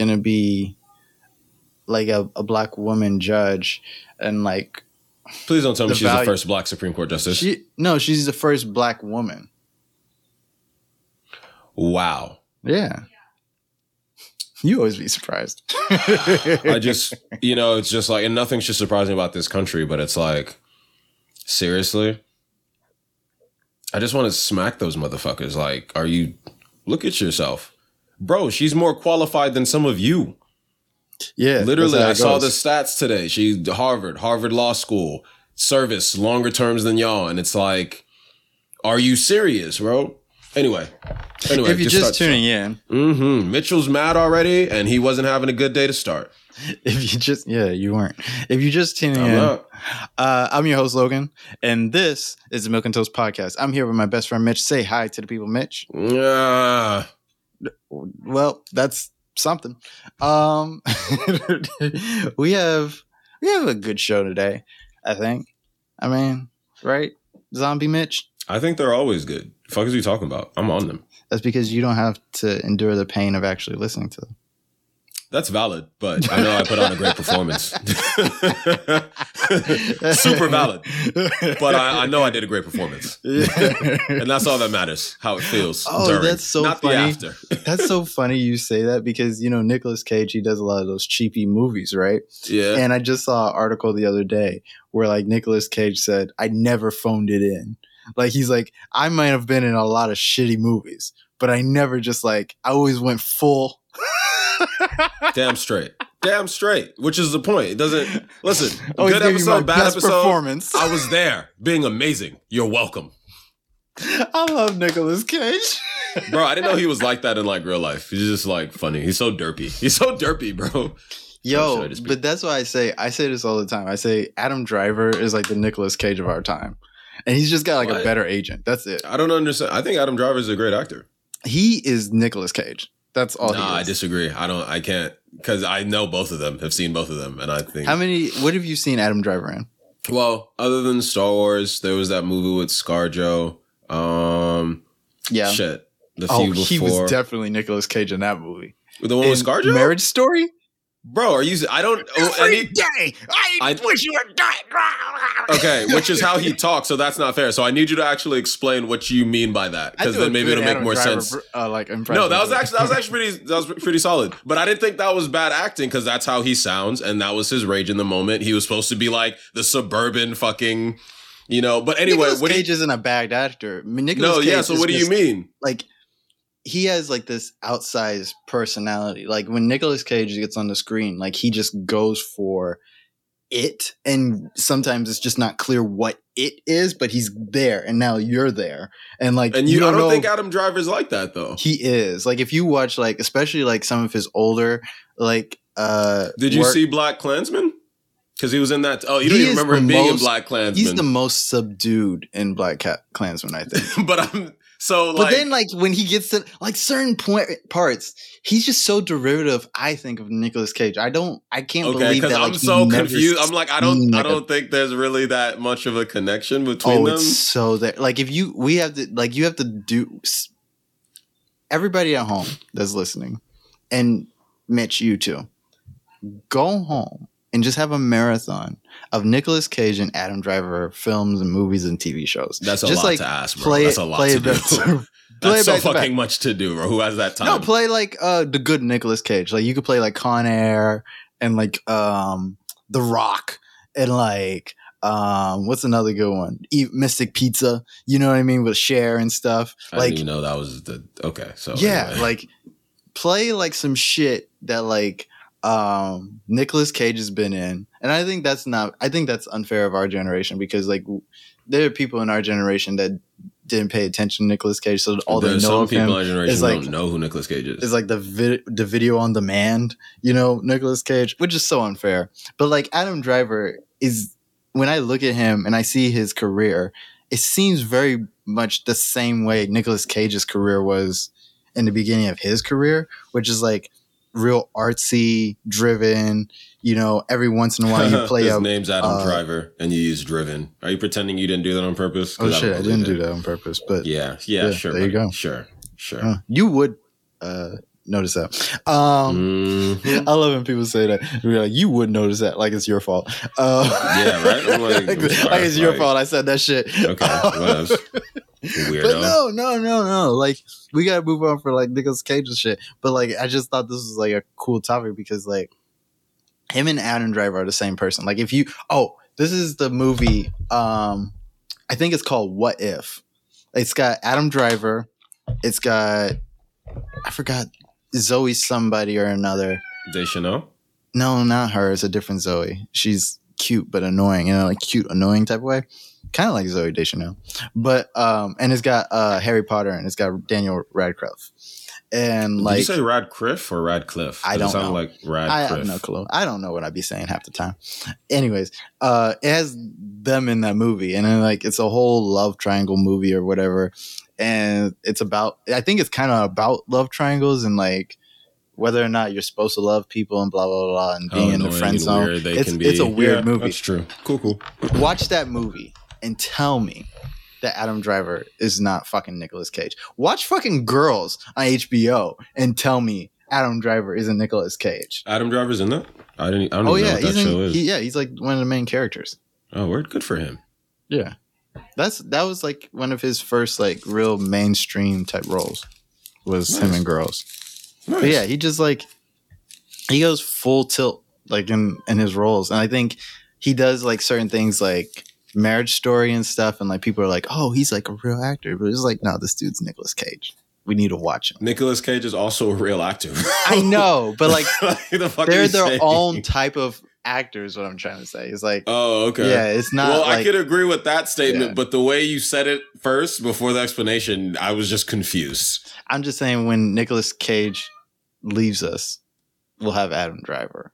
gonna be like a, a black woman judge and like Please don't tell me she's value- the first black Supreme Court justice. she no she's the first black woman wow. yeah you always be surprised I just, you know, it's just like, and nothing should surprise me about this country, but it's like, seriously? I just want to smack those motherfuckers. Like, are you, look at yourself. Bro, she's more qualified than some of you. yeah Literally, I saw the stats today. She Harvard, Harvard Law School, service longer terms than y'all, and it's like, are you serious, bro? Anyway, anyway, if you're just tuning in hmm Mitchell's mad already, and he wasn't having a good day to start. if you just yeah you weren't if you just tuning I'm in uh, i'm your host logan and this is the milk and toast podcast i'm here with my best friend mitch say hi to the people mitch Yeah. Well that's something um we have we have a good show today i think i mean right zombie mitch I think they're always good. fuck is he talking about? I'm on them. that's because you don't have to endure the pain of actually listening to them That's valid, but I know I put on a great performance. Super valid. But I, I know I did a great performance. And that's all that matters. How it feels. Oh, during, that's so not funny. the after. that's so funny you say that because you know Nicolas Cage he does a lot of those cheapy movies right Yeah. And I just saw an article the other day where like Nicolas Cage said, I never phoned it in. Like he's like, I might have been in a lot of shitty movies, but I never just like I always went full. Damn straight. Damn straight. Which is the point. It doesn't listen. Always good give you my episode, bad episode. performance. I was there, being amazing. You're welcome. I love Nicolas Cage. Bro, I didn't know he was like that in like real life. He's just like funny. He's so derpy. He's so derpy, bro. Yo, I just be- but that's why I say I say this all the time. I say Adam Driver is like the Nicolas Cage of our time. And he's just got like a better agent. That's it. I don't understand. I think Adam Driver is a great actor. He is Nicolas Cage. That's all nah, he I disagree. I don't. I can't because I know both of them. Have seen both of them, and I think. How many what have you seen Adam Driver in? well, other than Star Wars, there was that movie with ScarJo. Um, Yeah. shit. The Oh, few he was definitely Nicolas Cage in that movie. the one with In ScarJo. Marriage Story? Bro, are you? I don't. Oh, I need, day, I, I- wish you were dead. Okay, which is how he talks. So that's not fair. So I need you to actually explain what you mean by that, because then maybe it'll make more Driver sense. Uh, like No, that was actually that was actually pretty that was pretty solid. But I didn't think that was bad acting because that's how he sounds, and that was his rage in the moment. He was supposed to be like the suburban fucking, you know. But anyway, Nicolas what do you, Cage isn't a bad actor. I mean, Nicolas no, Cage yeah. So what do you just, mean? Like, he has like this outsized personality. Like when Nicolas Cage gets on the screen, like he just goes for it, and sometimes it's just not clear what it is, but he's there, and now you're there, and like And you, I don't know think Adam Driver's like that though. he is. Like if you watch like especially like some of his older like uh Did you work- see Black Klansman? Because he was in that. Oh, you don't even remember him being in Black Klansman. He's the most subdued in Black Cat Klansman, I think. but I'm so but like. then, like when he gets to like certain point parts, he's just so derivative. I think of Nicolas Cage. I don't. I can't Okay, believe that. I'm like, so confused. I'm like, I don't, seen, I don't think there's really that much of a connection between Oh, them. it's so that like if you we have to like you have to do everybody at home that's listening, and Mitch, you too, go home and just have a marathon of Nicolas Cage and Adam Driver films and movies and TV shows. That's a just lot like to ask, bro. play That's a lot play to do. back play That's so back. fucking much to do, bro. Who has that time? No, play like uh the good Nicolas Cage. Like you could play like Con Air and like um The Rock and like um what's another good one? E- Mystic Pizza. You know what I mean with Cher and stuff. I Like didn't know that was the okay. So yeah, anyway. like play like some shit that like um Nicolas Cage has been in. And I think that's not I think that's unfair of our generation because like there are people in our generation that didn't pay attention to Nicolas Cage, so all they know some of people him in our generation is like- don't know who Nicolas Cage is. is like the vid- the video on demand, you know, Nicolas Cage, which is so unfair. But like Adam Driver is when I look at him and I see his career, it seems very much the same way Nicolas Cage's career was in the beginning of his career, which is like real artsy, driven, you know, every once in a while you play His a name's Adam uh, Driver, and you use Driven. Are you pretending you didn't do that on purpose? Oh shit, I don't didn't do that on purpose, but Yeah, yeah, Yeah, sure. there you go. Sure, sure. uh, you would uh notice that. Um, Mhm. I love when people say that. Like, you would notice that, like it's your fault. Uh, Yeah, right? Like, like, it's your fault. I said that shit. Okay, whatever. Weirdo. But no, no, no, no. Like we gotta move on for like Nicolas Cage and shit. But like I just thought this was like a cool topic because like him and Adam Driver are the same person. Like if you oh, this is the movie, um I think it's called What If. It's got Adam Driver, it's got I forgot Zoe somebody or another. Deschanel? No, not her. It's a different Zoe. She's cute but annoying, you know, like cute, annoying type of way. Kind of like Zooey Deschanel. But um and it's got uh Harry Potter and it's got Daniel Radcliffe. And Did like you say Radcliffe or Radcliffe? I 'Cause don't it sounded know. like I have no clue. I don't know what I'd be saying half the time. Anyways, uh it has them in that movie and then like it's a whole love triangle movie or whatever. And it's about I think it's kind of about love triangles and like whether or not you're supposed to love people and blah blah blah and How being in the friend zone. It's- it's a weird Yeah, movie. That's true. Cool, cool. watch that movie and tell me that Adam Driver is not fucking Nicolas Cage. Watch fucking Girls on HBO and tell me Adam Driver isn't Nicolas Cage. Adam Driver's in that? I didn't. I don't Oh even know yeah, what that he's show is. he, yeah, he's like one of the main characters. oh, word. Good for him. Yeah. That's that was like one of his first like real mainstream type roles was him and in Girls. Nice. But yeah, he just like he goes full tilt like in in his roles, and I think he does like certain things like Marriage Story and stuff, and like people are like, oh, he's like a real actor, but it's like, no, this dude's Nicolas Cage. We need to watch him. Nicolas Cage is also a real actor. I know, but like the fuck they're their saying? own type of actors. What I'm trying to say is like, Oh, okay. yeah, it's not. well, I could agree with that statement, Yeah. but the way you said it first before the explanation, I was just confused. I'm just saying when Nicolas Cage leaves us, we'll have Adam Driver.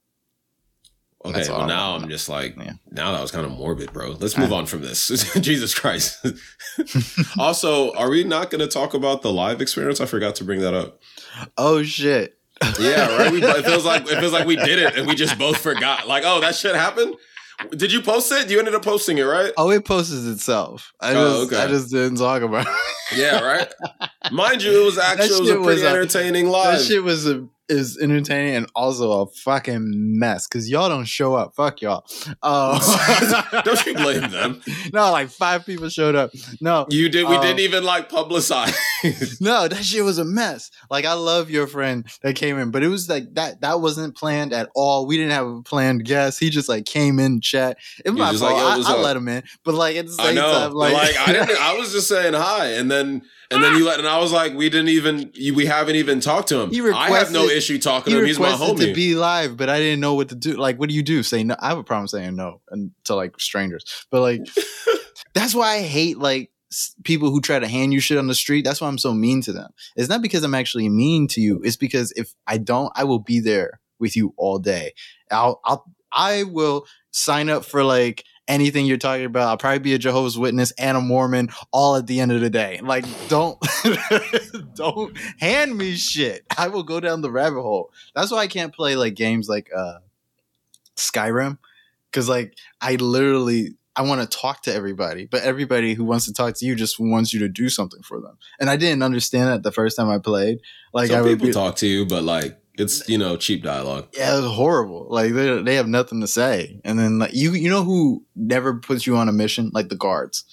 Okay, That's well now I'm just like, Yeah. now that was kind of morbid, bro. Let's move on from this. Jesus Christ. also, are we not going to talk about the live experience? I forgot to bring that up. Oh shit! Yeah, right. We, it feels like it feels like we did it and we just both forgot. Like, oh, that shit happened. Did you post it? You ended up posting it, right? Oh, it posts itself. I Oh, just, okay. I just didn't talk about. it. Yeah, right. Mind you, it was actually was a shit was pretty a- entertaining live. That shit was a, is entertaining and also a fucking mess because y'all don't show up. Fuck y'all. Uh, Don't you blame them? No, like five people showed up. No, You did. We Um, didn't even like publicize. no, that shit was a mess. Like I love your friend that came in, but it was like that. That wasn't planned at all. We didn't have a planned guest. He just like came in chat. It was my fault. like, I, I let him in, but like at the I know. time, like, like, I didn't. I was just saying hi, and then and then you ah! let, and I was like, we didn't even. We haven't even talked to him. He I have no issue talking he to him. He's my requested homie. to be live, but I didn't know what to do. Like, what do you do? Say no. I have a problem saying no and to like strangers, but like that's why I hate like people who try to hand you shit on the street. That's why I'm so mean to them. It's not because I'm actually mean to you. It's because if I don't, I will be there with you all day. I'll, I'll, I will sign up for like anything you're talking about. I'll probably be a Jehovah's Witness and a Mormon all at the end of the day. Like, don't, don't hand me shit. I will go down the rabbit hole. That's why I can't play like games like uh Skyrim. Cause like I literally I want to talk to everybody, but everybody who wants to talk to you just wants you to do something for them. And I didn't understand that the first time I played. Like I Some would people be, talk to you, but like it's you know cheap dialogue. yeah, it was horrible. Like they they have nothing to say. And then like you you know who never puts you on a mission? Like the guards.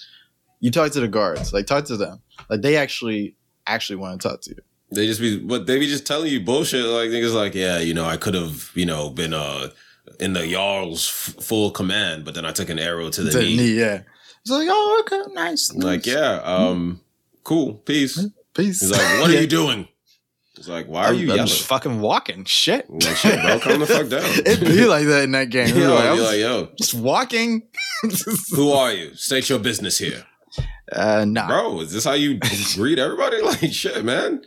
You talk to the guards. Like talk to them. Like they actually actually want to talk to you. They just be, but they be just telling you bullshit. Like niggas, like yeah, you know, I could have, you know, been uh in the Jarl's f- full command, but then I took an arrow to the To knee. knee, yeah. It's like, oh, okay, nice. Like yeah, um, cool, peace. peace. He's like, what are you doing? He's like, why are you I'm yelling? just fucking walking. Shit. I'm like, shit, bro, calm the fuck down. It'd be like that in that game. Yo, You're like, I you're like, yo, just walking. who are you? State your business here, uh, nah. bro. Is this how you greet everybody? Like shit, man.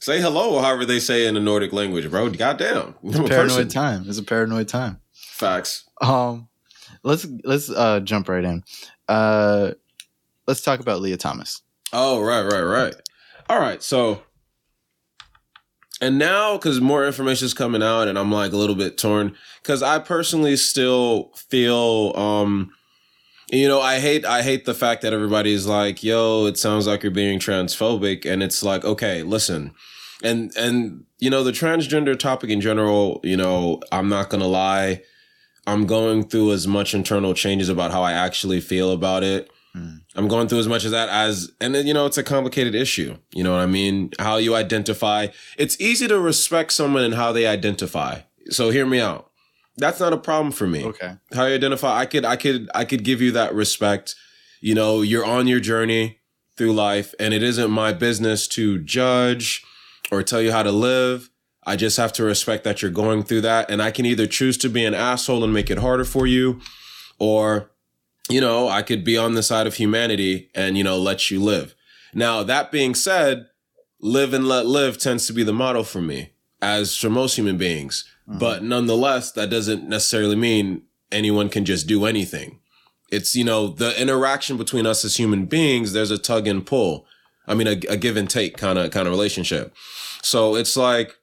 Say hello, however they say in the Nordic language, bro. Goddamn, I'm a Paranoid person. time. It's a paranoid time. Facts. Um, let's let's uh jump right in. Uh, let's talk about Lia Thomas. Oh, right, right, right. All right, so and now because more information is coming out, and I'm like a little bit torn because I personally still feel, um, you know, I hate I hate the fact that everybody's like, "Yo, it sounds like you're being transphobic," and it's like, okay, listen. and and you know the transgender topic in general you know i'm not gonna lie i'm going through as much internal changes about how i actually feel about it. I'm going through as much of that as and then you know it's a complicated issue. You know what i mean? How you identify it's easy to respect someone and how they identify. So hear me out. That's not a problem for me. Okay. How you identify i could i could i could give you that respect. You know you're on your journey through life and it isn't my business to judge or tell you how to live. I just have to respect that you're going through that. And I can either choose to be an asshole and make it harder for you, or, you know, I could be on the side of humanity and, you know, let you live. Now, that being said, live and let live tends to be the motto for me, as for most human beings. Mm-hmm. But nonetheless, that doesn't necessarily mean anyone can just do anything. It's, you know, the interaction between us as human beings, there's a tug and pull. I mean, a, a give and take kind of kind of relationship. So it's like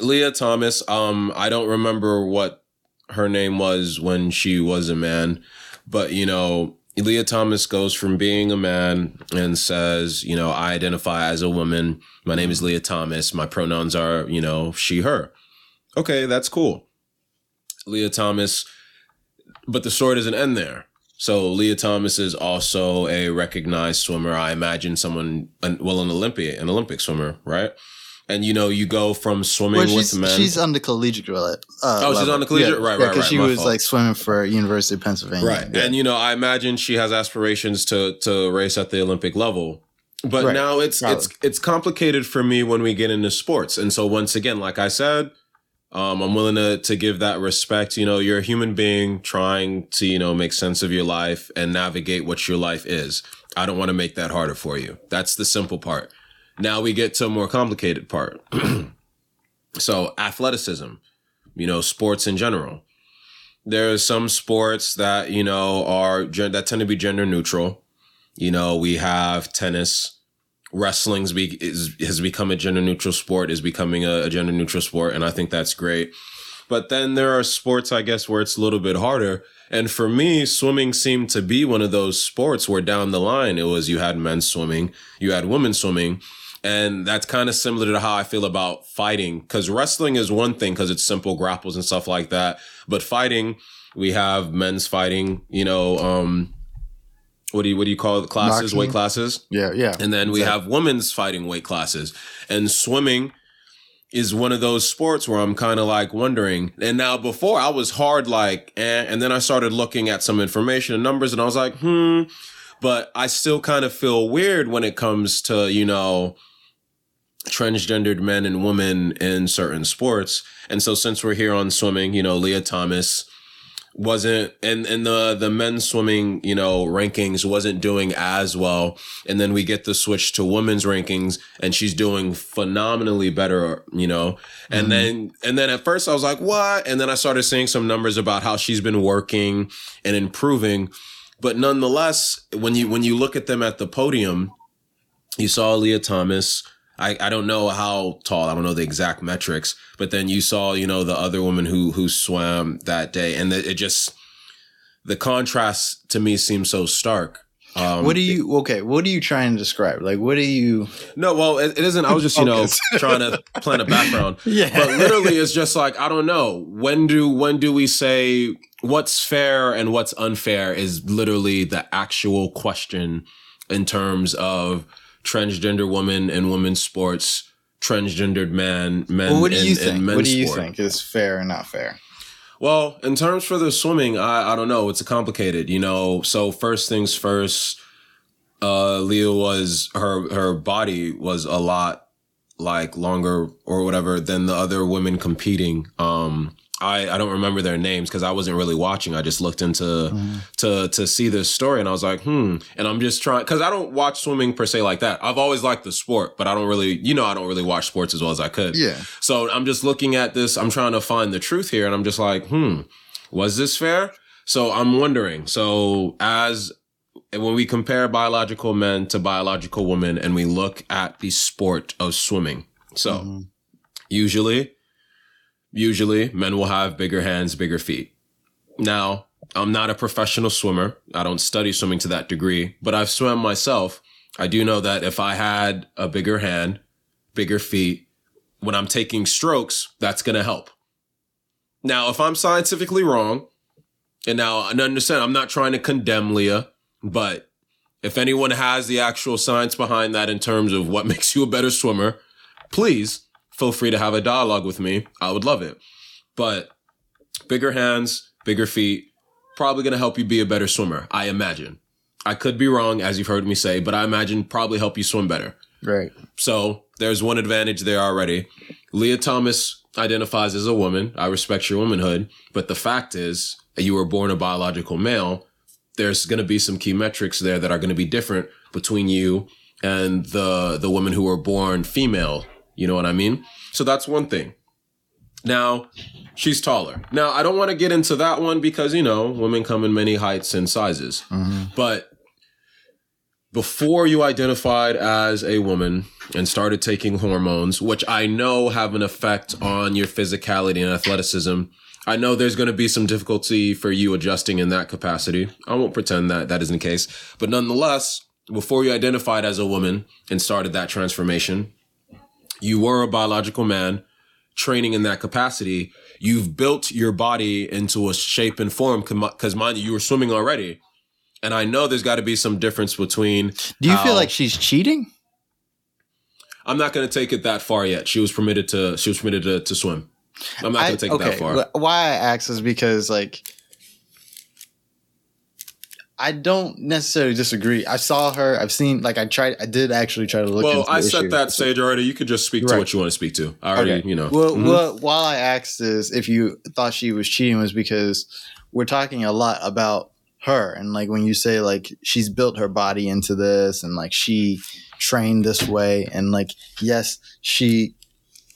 Lia Thomas. Um, I don't remember what her name was when she was a man, but you know, Lia Thomas goes from being a man and says, you know, I identify as a woman. My name is Lia Thomas. My pronouns are, you know, she, her. Okay, that's cool. Lia Thomas, but the story doesn't end there. So Lia Thomas is also a recognized swimmer. I imagine someone, well, an Olympian, an Olympic swimmer, right? And you know, you go from swimming well, with men. She's on the collegiate uh, Oh, she's on the collegiate, yeah, right? Yeah, right, Because right, she was fault. like swimming for University of Pennsylvania, right? Yeah. And you know, I imagine she has aspirations to to race at the Olympic level. But right. now it's Probably. it's it's complicated for me when we get into sports. And so once again, like I said, um, I'm willing to to give that respect. You know, you're a human being trying to you know make sense of your life and navigate what your life is. I don't want to make that harder for you. That's the simple part. Now we get to a more complicated part. so athleticism, you know, sports in general. There are some sports that you know are that tend to be gender neutral. You know, we have tennis wrestling's be, is, has become a gender neutral sport, is becoming a, a gender neutral sport, and I think that's great. But then there are sports, I guess, where it's a little bit harder. And for me, swimming seemed to be one of those sports where down the line it was you had men swimming, you had women swimming. And that's kind of similar to how I feel about fighting. Cause wrestling is one thing because it's simple grapples and stuff like that. But fighting, we have men's fighting, you know, um, what do you what do you call it? Classes? Weight classes? Yeah yeah. And then we have women's fighting weight classes. And swimming is one of those sports where i'm kind of like wondering. And now before i was hard like eh, and then i started looking at some information and numbers and i was like hmm. But i still kind of feel weird when it comes to you know transgendered men and women in certain sports. And so since we're here on swimming you know Lia thomas wasn't and and the the men's swimming you know rankings wasn't doing as well. And then we get the switch to women's rankings and she's doing phenomenally better you know? And mm-hmm. then and then at first i was like what? And then i started seeing some numbers about how she's been working and improving. But nonetheless when you when you look at them at the podium you saw Lia thomas I, I don't know how tall. I don't know the exact metrics, but then you saw, you know, the other woman who, who swam that day and it just, the contrast to me seems so stark. Um, what do you okay? What are you trying to describe? Like, what do you? No, well, it, it isn't. I was just you know trying to plan a background. Yeah, but literally, it's just like I don't know. When do when do we say what's fair and what's unfair? Is literally the actual question in terms of transgender woman in women's sports, transgendered man, men well, what do you think? in What do you sport. think is fair or not fair? Well, in terms for the swimming, I, I don't know. It's a complicated, you know. So first things first, uh, Lia was her her body was a lot like longer or whatever than the other women competing. Um, I, I don't remember their names because I wasn't really watching. I just looked into mm. to to see this story and I was like, hmm. And I'm just trying because I don't watch swimming per se like that. I've always liked the sport, but I don't really, you know, I don't really watch sports as well as I could. Yeah. So I'm just looking at this. I'm trying to find the truth here, and I'm just like, hmm, was this fair? So I'm wondering. So as when we compare biological men to biological women, and we look at the sport of swimming, so mm-hmm. usually Usually, men will have bigger hands, bigger feet. Now, I'm not a professional swimmer. I don't study swimming to that degree, but I've swam myself. I do know that if I had a bigger hand bigger feet. When I'm taking strokes, that's going to help. Now, if I'm scientifically wrong, and now I understand, I'm not trying to condemn Lia, but if anyone has the actual science behind that in terms of what makes you a better swimmer, please feel free to have a dialogue with me. I would love it. But bigger hands, bigger feet, probably going to help you be a better swimmer, I imagine. I could be wrong, as you've heard me say, but I imagine probably help you swim better. Right. So there's one advantage there already. Lia Thomas identifies as a woman. I respect your womanhood, but the fact is, you were born a biological male. There's going to be some key metrics there that are going to be different between you and the the women who were born female. You know what I mean? So that's one thing. Now, she's taller. Now, I don't want to get into that one because, you know, women come in many heights and sizes. Mm-hmm. But before you identified as a woman and started taking hormones, which I know have an effect on your physicality and athleticism, I know there's going to be some difficulty for you adjusting in that capacity. I won't pretend that that isn't the case. But nonetheless, before you identified as a woman and started that transformation, you were a biological man training in that capacity. You've built your body into a shape and form because, mind you, you were swimming already. And I know there's got to be some difference between. Do you how- feel like she's cheating? I'm not going to take it that far yet. She was permitted to. She was permitted to, to swim. I'm not going to take it that far. Why I ask is because like I don't necessarily disagree. I saw her. I've seen like I tried. I did actually try to look. Well, I set issue. that stage already. You could just speak to what you want to speak to. I already, Okay. you know. Well, Mhm. well, while I asked this, if you thought she was cheating was because we're talking a lot about her and like when you say like she's built her body into this and like she trained this way and like yes she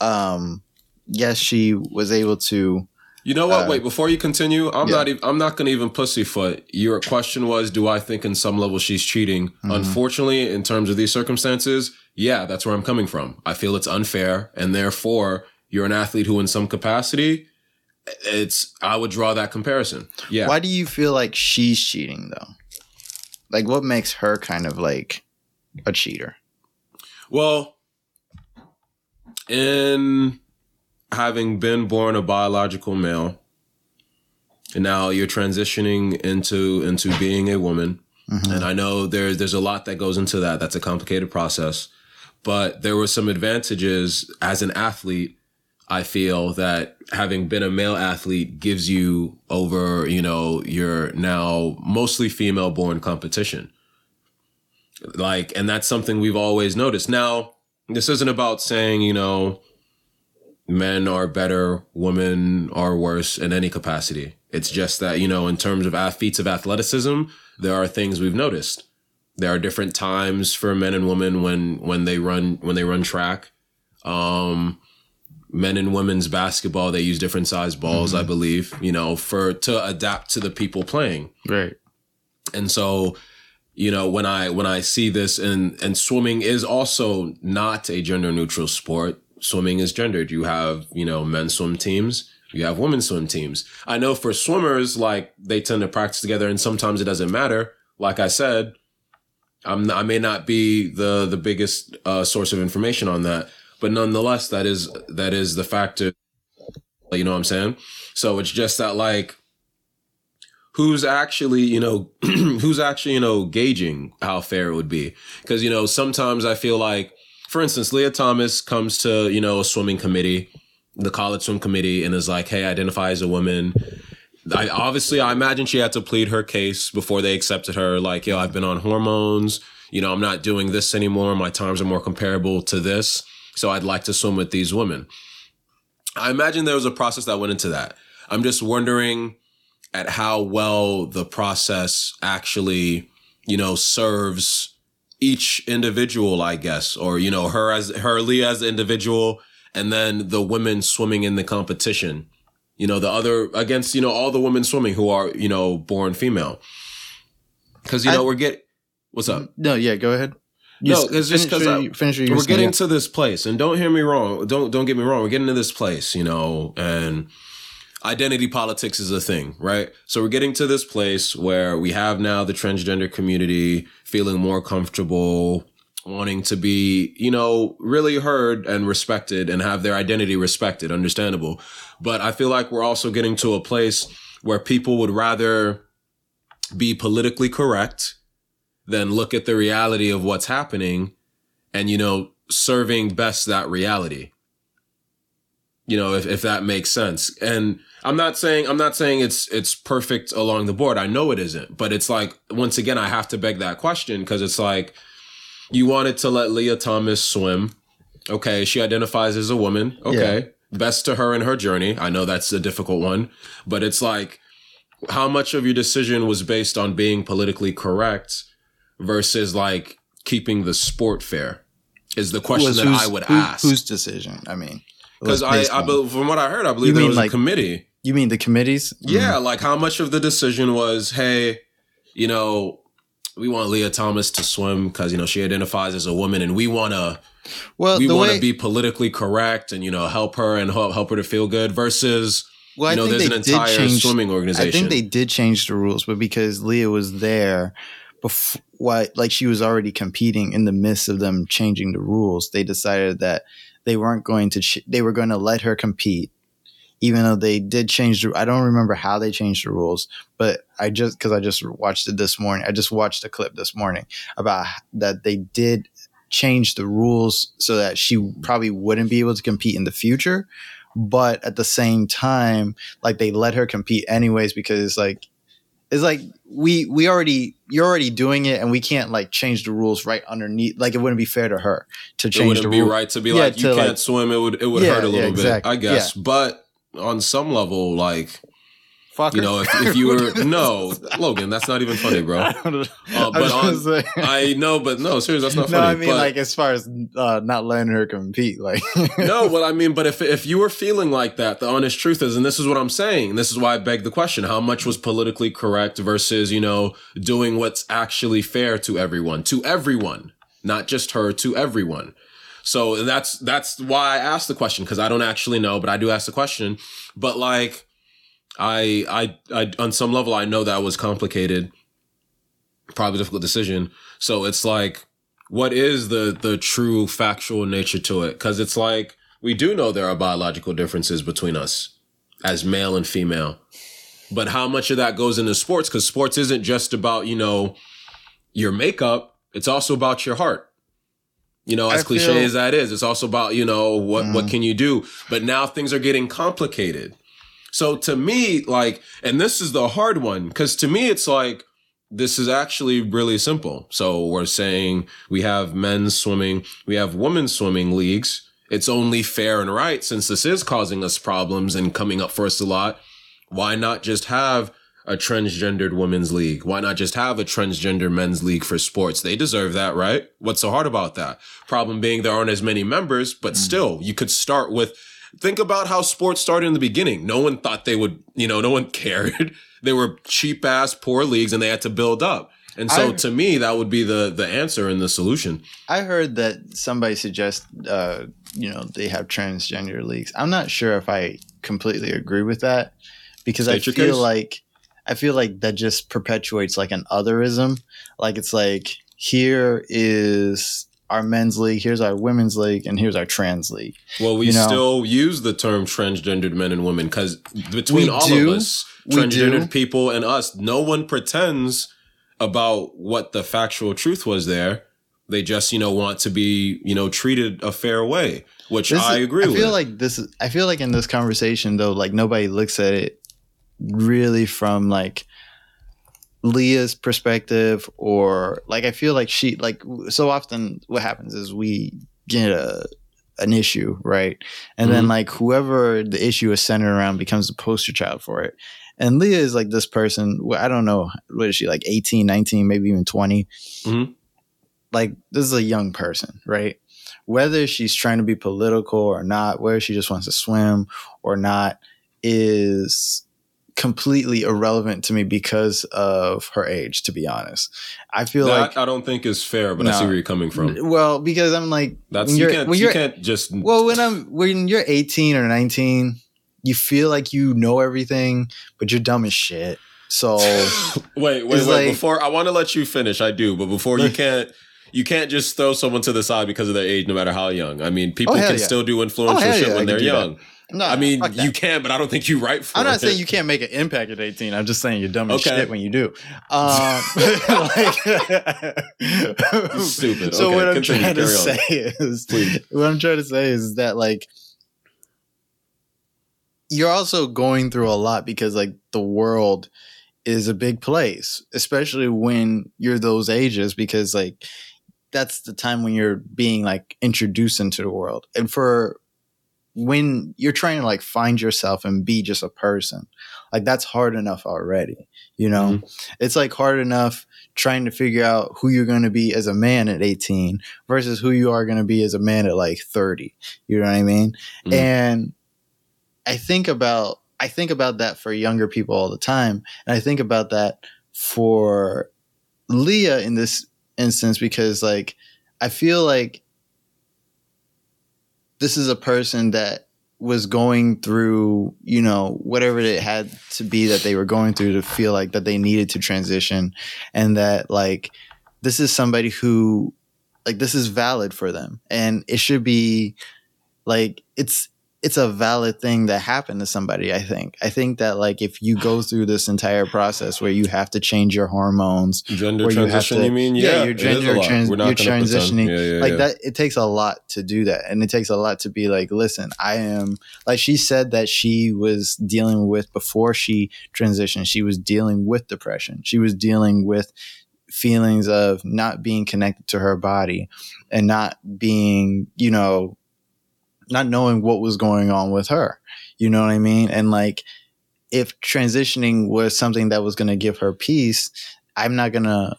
um yes she was able to You know what? Uh, Wait, before you continue, I'm yeah. not. Even, I'm not going to even pussyfoot. Your question was, do I think in some level she's cheating? Mhm. Unfortunately, in terms of these circumstances, yeah, that's where I'm coming from. I feel it's unfair, and therefore, you're an athlete who, in some capacity, it's. I would draw that comparison. Yeah. why do you feel like she's cheating though like what makes her kind of like a cheater Well, in having been born a biological male, and now you're transitioning into into being a woman, Mhm. and I know there's there's a lot that goes into that. That's a complicated process, but there were some advantages as an athlete. I feel that having been a male athlete gives you over, you know, your now mostly female born competition. Like, and that's something we've always noticed. Now, this isn't about saying, you know, men are better, women are worse in any capacity. It's just that, you know, in terms of feats of athleticism, there are things we've noticed. There are different times for men and women when when they run when they run track. Um men and women's basketball, they use different size balls, I believe, you know, for to adapt to the people playing. right And so, you know, when I when I see this and and swimming is also not a gender neutral sport. Swimming is gendered. You have, you know, men's swim teams, you have women's swim teams. I know for swimmers, like they tend to practice together and sometimes it doesn't matter. Like I said, I'm I may not be the the biggest uh, source of information on that, but nonetheless, that is that is the factor. You know what I'm saying? So it's just that like who's actually you know who's actually you know gauging how fair it would be because you know sometimes i feel like for instance lia thomas comes to you know a swimming committee the college swim committee and is like hey I identify as a woman I obviously I imagine she had to plead her case before they accepted her. Like, yo, I've been on hormones. You know, I'm not doing this anymore. My times are more comparable to this. So I'd like to swim with these women. I imagine there was a process that went into that. I'm just wondering at how well the process actually, you know, serves each individual, I guess, or, you know, her as her Lia as the individual and then the women swimming in the competition. You know the other against you know all the women swimming who are you know born female. Because you know I- we're get what's up? No yeah go ahead. No, s- 'cause just finish 'cause what finish what you were getting to this place and don't hear me wrong don't don't get me wrong we're getting to this place you know and identity politics is a thing right so we're getting to this place where we have now the transgender community feeling more comfortable wanting to be, you know, really heard and respected and have their identity respected, understandable. But I feel like we're also getting to a place where people would rather be politically correct than look at the reality of what's happening and, you know, serving best that reality. You know, if, if that makes sense. And I'm not saying I'm not saying it's it's perfect along the board. I know it isn't, but it's like once again I have to beg that question because it's like you wanted to let Lia Thomas swim. Okay, she identifies as a woman. Okay. Yeah. Best to her in her journey. I know that's a difficult one, but it's like how much of your decision was based on being politically correct versus like keeping the sport fair is the question that I would who, ask. Whose decision? I mean, because I, I, from what I heard, I believe there was like, a committee you mean the committees? Yeah, mm. like how much of the decision was, hey, you know, we want Lia Thomas to swim because you know she identifies as a woman, and we want to, well, we want to be politically correct and you know help her and help help her to feel good. Versus, well, you know, there's an entire change, swimming organization. I think they did change the rules, but because Lia was there before, what like she was already competing in the midst of them changing the rules, they decided that they weren't going to. Ch- they were going to let her compete even though they did change the, I don't remember how they changed the rules, but I just, cause I just watched it this morning. I just watched a clip this morning about that they did change the rules so that she probably wouldn't be able to compete in the future. But at the same time, like they let her compete anyways, because like, it's like we we already you're already doing it and we can't like change the rules right underneath like it wouldn't be fair to her to change the rules. it wouldn't the be right to be yeah, like you can't like, swim it would it would yeah, hurt a little yeah, exactly. bit i guess but on some level, like Fucker. You know, if, if you were no Logan, that's not even funny, bro. Uh, but on, I know, but no, seriously, that's not funny. No, I mean, but, like as far as uh, not letting her compete, like no. What I mean, but if if you were feeling like that, the honest truth is, and this is what I'm saying. This is why I beg the question: How much was politically correct versus you know doing what's actually fair to everyone, to everyone, not just her, to everyone. So that's that's why I asked the question because I don't actually know, but I do ask the question. But like, I I I on some level I know that was complicated, probably difficult decision. So it's like, what is the the true factual nature to it? Because it's like we do know there are biological differences between us as male and female, but how much of that goes into sports? Because sports isn't just about you know your makeup; it's also about your heart you know, as I cliche feel, as that is, it's also about, you know, what, mm. what can you do? But now things are getting complicated. So to me, like, and this is the hard one, because to me, it's like, this is actually really simple. So we're saying we have men's swimming, we have women's swimming leagues. It's only fair and right since this is causing us problems and coming up for us a lot. Why not just have a transgendered women's league? Why not just have a transgender men's league for sports? They deserve that, right? What's so hard about that? Problem being there aren't as many members, but mm. still, you could start with think about how sports started in the beginning. No one thought they would, you know, no one cared. they were cheap ass poor leagues and they had to build up. And so I, to me, that would be the the answer and the solution. I heard that somebody suggest uh, you know, they have transgender leagues. I'm not sure if I completely agree with that because State I feel case? like I feel like that just perpetuates like an otherism. Like it's like here is our men's league, here's our women's league, and here's our trans league. Well, we you know? still use the term transgendered men and women because between we all do, of us, transgendered people and us, no one pretends about what the factual truth was there. They just, you know, want to be, you know, treated a fair way, which this I agree is, I with. feel like this is, I feel like in this conversation though, like nobody looks at it really from like Lia's perspective or like I feel like she like so often what happens is we get a an issue, right? And mm-hmm. then like whoever the issue is centered around becomes the poster child for it. And Lia is like this person, I don't know, what is she like 18, 19, maybe even 20. Mm-hmm. Like this is a young person, right? Whether she's trying to be political or not, whether she just wants to swim or not is completely irrelevant to me because of her age to be honest i feel that like i don't think is fair but no, i see where you're coming from well because i'm like that's you can't, when you can't just well when i'm when you're 18 or 19 you feel like you know everything but you're dumb as shit so wait wait wait like, before i want to let you finish i do but before you can't you can't just throw someone to the side because of their age, no matter how young. I mean, oh, people Oh, can yeah. still do oh, influential hell shit yeah, when they're young. that. No, I mean, you can, but I don't think you right for I'm not it. saying you can't make an impact at 18. I'm just saying you're dumb as Okay. shit when you do. Um, like, Stupid. So Okay, what I'm continue. trying to on. say is, Please. what I'm trying to say is that like you're also going through a lot because like the world is a big place, especially when you're those ages because like that's the time when you're being like introduced into the world. And for when you're trying to like find yourself and be just a person, like that's hard enough already, you know? It's like hard enough trying to figure out who you're going to be as a man at 18 versus who you are going to be as a man at like 30. You know what I mean? Mhm. And I think about I think about that for younger people all the time, and I think about that for Lia in this instance because like I feel like this is a person that was going through, you know, whatever it had to be that they were going through to feel like that they needed to transition and that like this is somebody who like this is valid for them. And it should be like it's it's a valid thing that happened to somebody i think. I think that like if you go through this entire process where you have to change your hormones Gender where you transition, to- you mean? yeah, Yeah, your gender trans- you're transitioning. Yeah, yeah, like that it takes a lot to do that and it takes a lot to be like listen i am like she said that she was dealing with before she transitioned. She was dealing with depression. She was dealing with feelings of not being connected to her body and not being you know not knowing what was going on with her. You know what i mean? And like if transitioning was something that was going to give her peace i'm not going to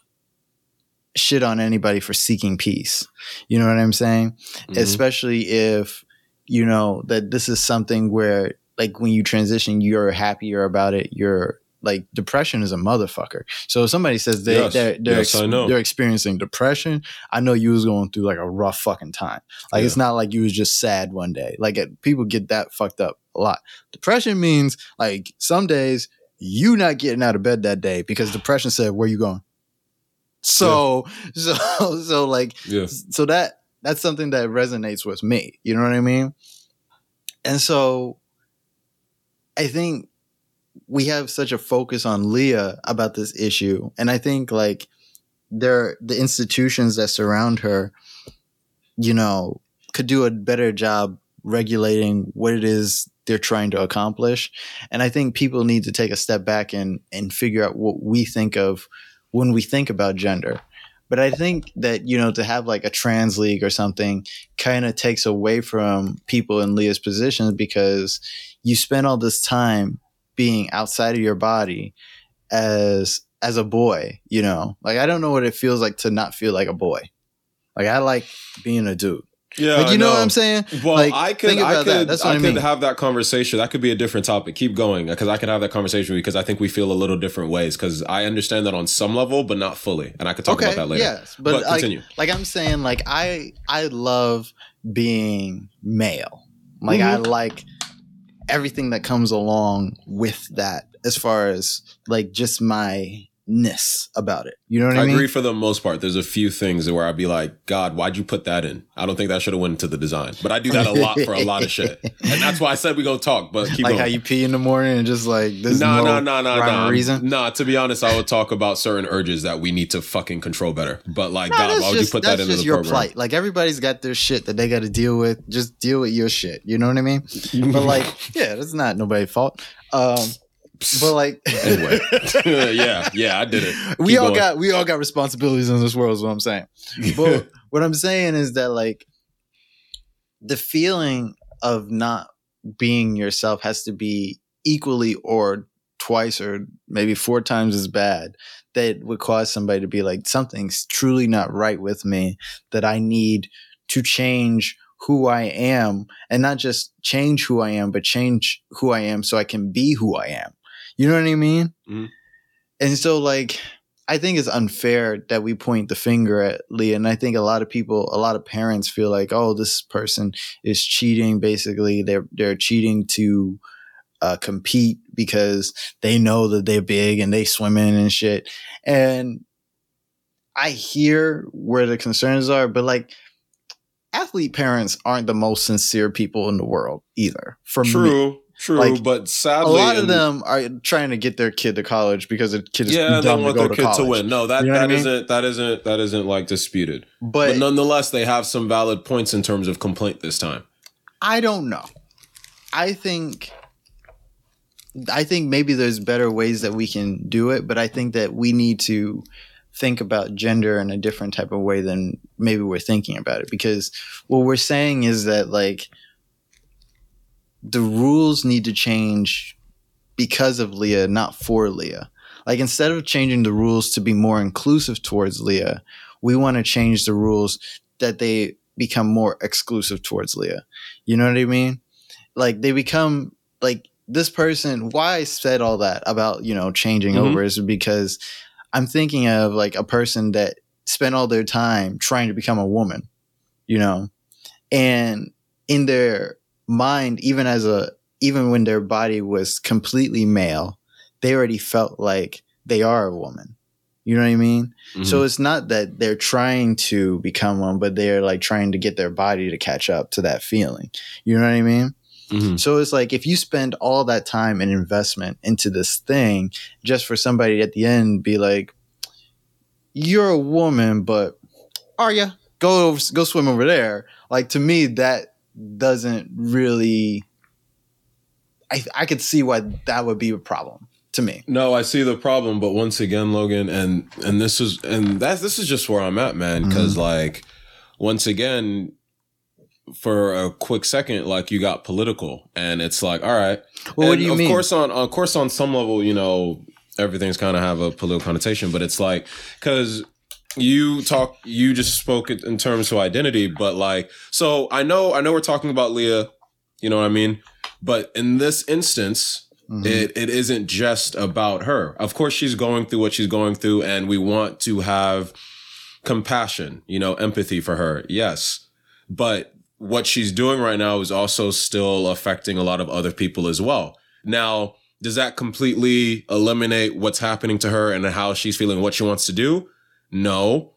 shit on anybody for seeking peace. You know what i'm saying? Mhm. especially if you know that this is something where like when you transition you're happier about it you're like depression is a motherfucker so if somebody says they, Yes. they're they're, Yes, know. they're experiencing depression i know you was going through like a rough fucking time like Yeah. it's not like you was just sad one day like it, people get that fucked up a lot depression means like some days you not getting out of bed that day because depression said where you going so so so like yeah. so that that's something that resonates with me you know what i mean and so i think we have such a focus on lia about this issue. And i think like there the institutions that surround her you know could do a better job regulating what it is they're trying to accomplish. And i think people need to take a step back and and figure out what we think of when we think about gender. But I think that, you know, to have like a trans league or something kind of takes away from people in Lia's positions because you spend all this time being outside of your body as as a boy, you know. Like I don't know what it feels like to not feel like a boy. Like I like being a dude. Yeah. Like you know, what I'm saying? Well, Like, I could, I could, that. I I could have that conversation. That could be a different topic. Keep going because I could have that conversation because I think we feel a little different ways. Because I understand that on some level, but not fully, and I could talk okay, about that later. yes, but, But like, continue. like I'm saying, like I I love being male. Like I mm-hmm. like everything that comes along with that, as far as like just my ness about it. You know what I, I mean? I agree for the most part. There's a few things where I'd be like, God, why'd you put that in? I don't think that should have went into the design. But I do that a lot for a lot of shit. And that's why I said we gonna talk, but keep like going. how you pee in the morning and just like this no, no, no, no, no, no. reason. Nah, to be honest, I would talk about certain urges that we need to fucking control better. But like, No, God, why would just, you put that into the your program? plight. Like everybody's got their shit that they got to deal with. Just deal with your shit. You know what I mean? But like, yeah, that's not nobody's fault. Um, but like, anyway, yeah, yeah, I did it. we all going. got we all got responsibilities in this world. Is what I'm saying. But what I'm saying is that like the feeling of not being yourself has to be equally or twice or maybe four times as bad that would cause somebody to be like something's truly not right with me that I need to change who I am and not just change who I am but change who I am so I can be who I am. You know what I mean? Mhm. And so like I think it's unfair that we point the finger at Lia. And I think a lot of people, a lot of parents feel like, oh, this person is cheating. Basically, they're they're cheating to uh, compete because they know that they're big and they swim in and shit. And I hear where the concerns are, but like athlete parents aren't the most sincere people in the world either. For true. me. True, Like, but sadly, a lot of them are trying to get their kid to college because the kid is yeah, they want their to kid college. to win. No, that You know that I mean? isn't that isn't that isn't like disputed. But, But nonetheless, they have some valid points in terms of complaint this time. I don't know. I think I think maybe there's better ways that we can do it, but I think that we need to think about gender in a different type of way than maybe we're thinking about it because what we're saying is that like the rules need to change because of Lia, not for Lia. Like instead of changing the rules to be more inclusive towards Lia, we want to change the rules that they become more exclusive towards Lia. You know what I mean? Like they become like this person. Why I said all that about you know changing Mhm. over is because I'm thinking of like a person that spent all their time trying to become a woman, you know, and in their mind, even as a even when their body was completely male, they already felt like they are a woman. You know what I mean? So it's not that they're trying to become one, but they're like trying to get their body to catch up to that feeling. You know what I mean? Mhm. So it's like if you spend all that time and investment into this thing just for somebody at the end be like, "You're a woman, but are you? Go over, go swim over there." Like to me, that doesn't really. I I could see why that would be a problem to me. No, I see the problem, but once again, Logan, and and this is and that's this is just where I'm at, man. Because Mm-hmm. like, once again, for a quick second, like you got political, and it's like, all right. Well, what do you of mean? course, on of course, on some level, you know, everything's kind of have a political connotation, but it's like because you talk, you just spoke it in terms of identity, but like, so I know, I know, we're talking about Lia. You know what I mean? But in this instance, Mhm. it, it isn't just about her. Of course, she's going through what she's going through, and we want to have compassion, you know, empathy for her. Yes. But what she's doing right now is also still affecting a lot of other people as well. Now, does that completely eliminate what's happening to her and how she's feeling, what she wants to do? No.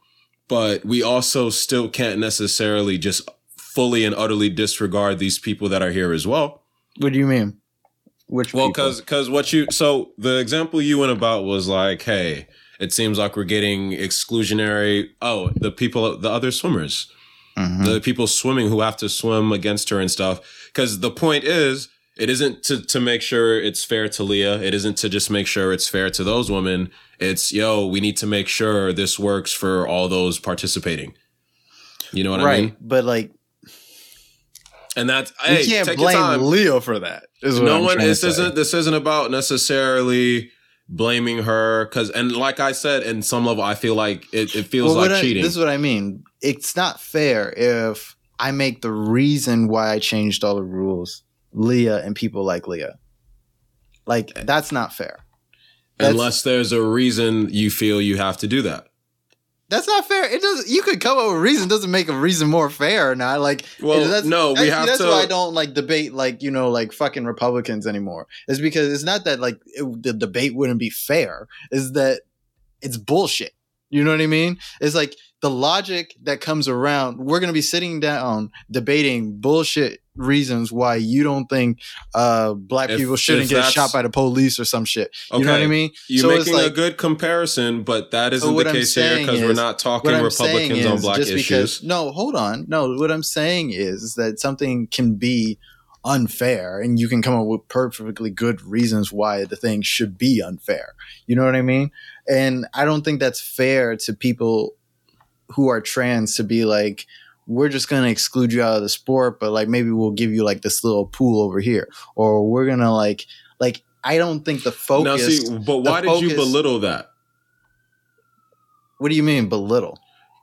But we also still can't necessarily just fully and utterly disregard these people that are here as well. What do you mean? Which Well, because because what you so the example you went about was like, hey, it seems like we're getting exclusionary. Oh, the people, the other swimmers, Mhm. the people swimming who have to swim against her and stuff. Because the point is, it isn't to to make sure it's fair to Lia. It isn't to just make sure it's fair to those women. It's yo, we need to make sure this works for all those participating. You know what right, I mean? Right. But like And that's you hey, can't take your time. blame Leo for that. Is no I'm one this isn't this isn't about necessarily blaming her because and like i said in some level i feel like it, it feels Well, like I- cheating this is what I mean. It's not fair if I make the reason why I changed all the rules Lia and people like Lia. Like that's not fair. That's, unless there's a reason you feel you have to do that that's not fair. It doesn't. You could come up with a reason. Doesn't make a reason more fair or not. Like Well, that's, no, we actually, have that's to- why I don't like debate like you know like fucking Republicans anymore. It's because it's not that like it, the debate wouldn't be fair. Is that it's bullshit. You know what I mean? It's like the logic that comes around. We're gonna be sitting down debating bullshit reasons why you don't think uh black If- people shouldn't get shot by the police or some shit. You know what I mean? you're So making a good comparison but that isn't what the case here because we're not talking republicans on black issues because no, hold on. No, what I'm saying is, is that something can be unfair and you can come up with perfectly good reasons why the thing should be unfair. You know what I mean? And I don't think that's fair to people who are trans to be like we're just going to exclude you out of the sport but like maybe we'll give you like this little pool over here or we're going to like like I don't think the focus now see but why did you belittle that What do you mean belittle?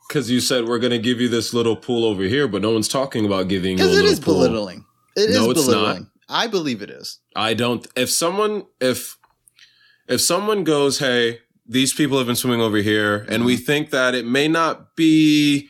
because you said we're going to give you this little pool over here but no one's talking about giving you a Because it little is pool. belittling. It is No, it's not. belittling. I believe it is. I don't. If someone, if if someone goes, hey, these people have been swimming over here, and we mm-hmm. think that it may not be,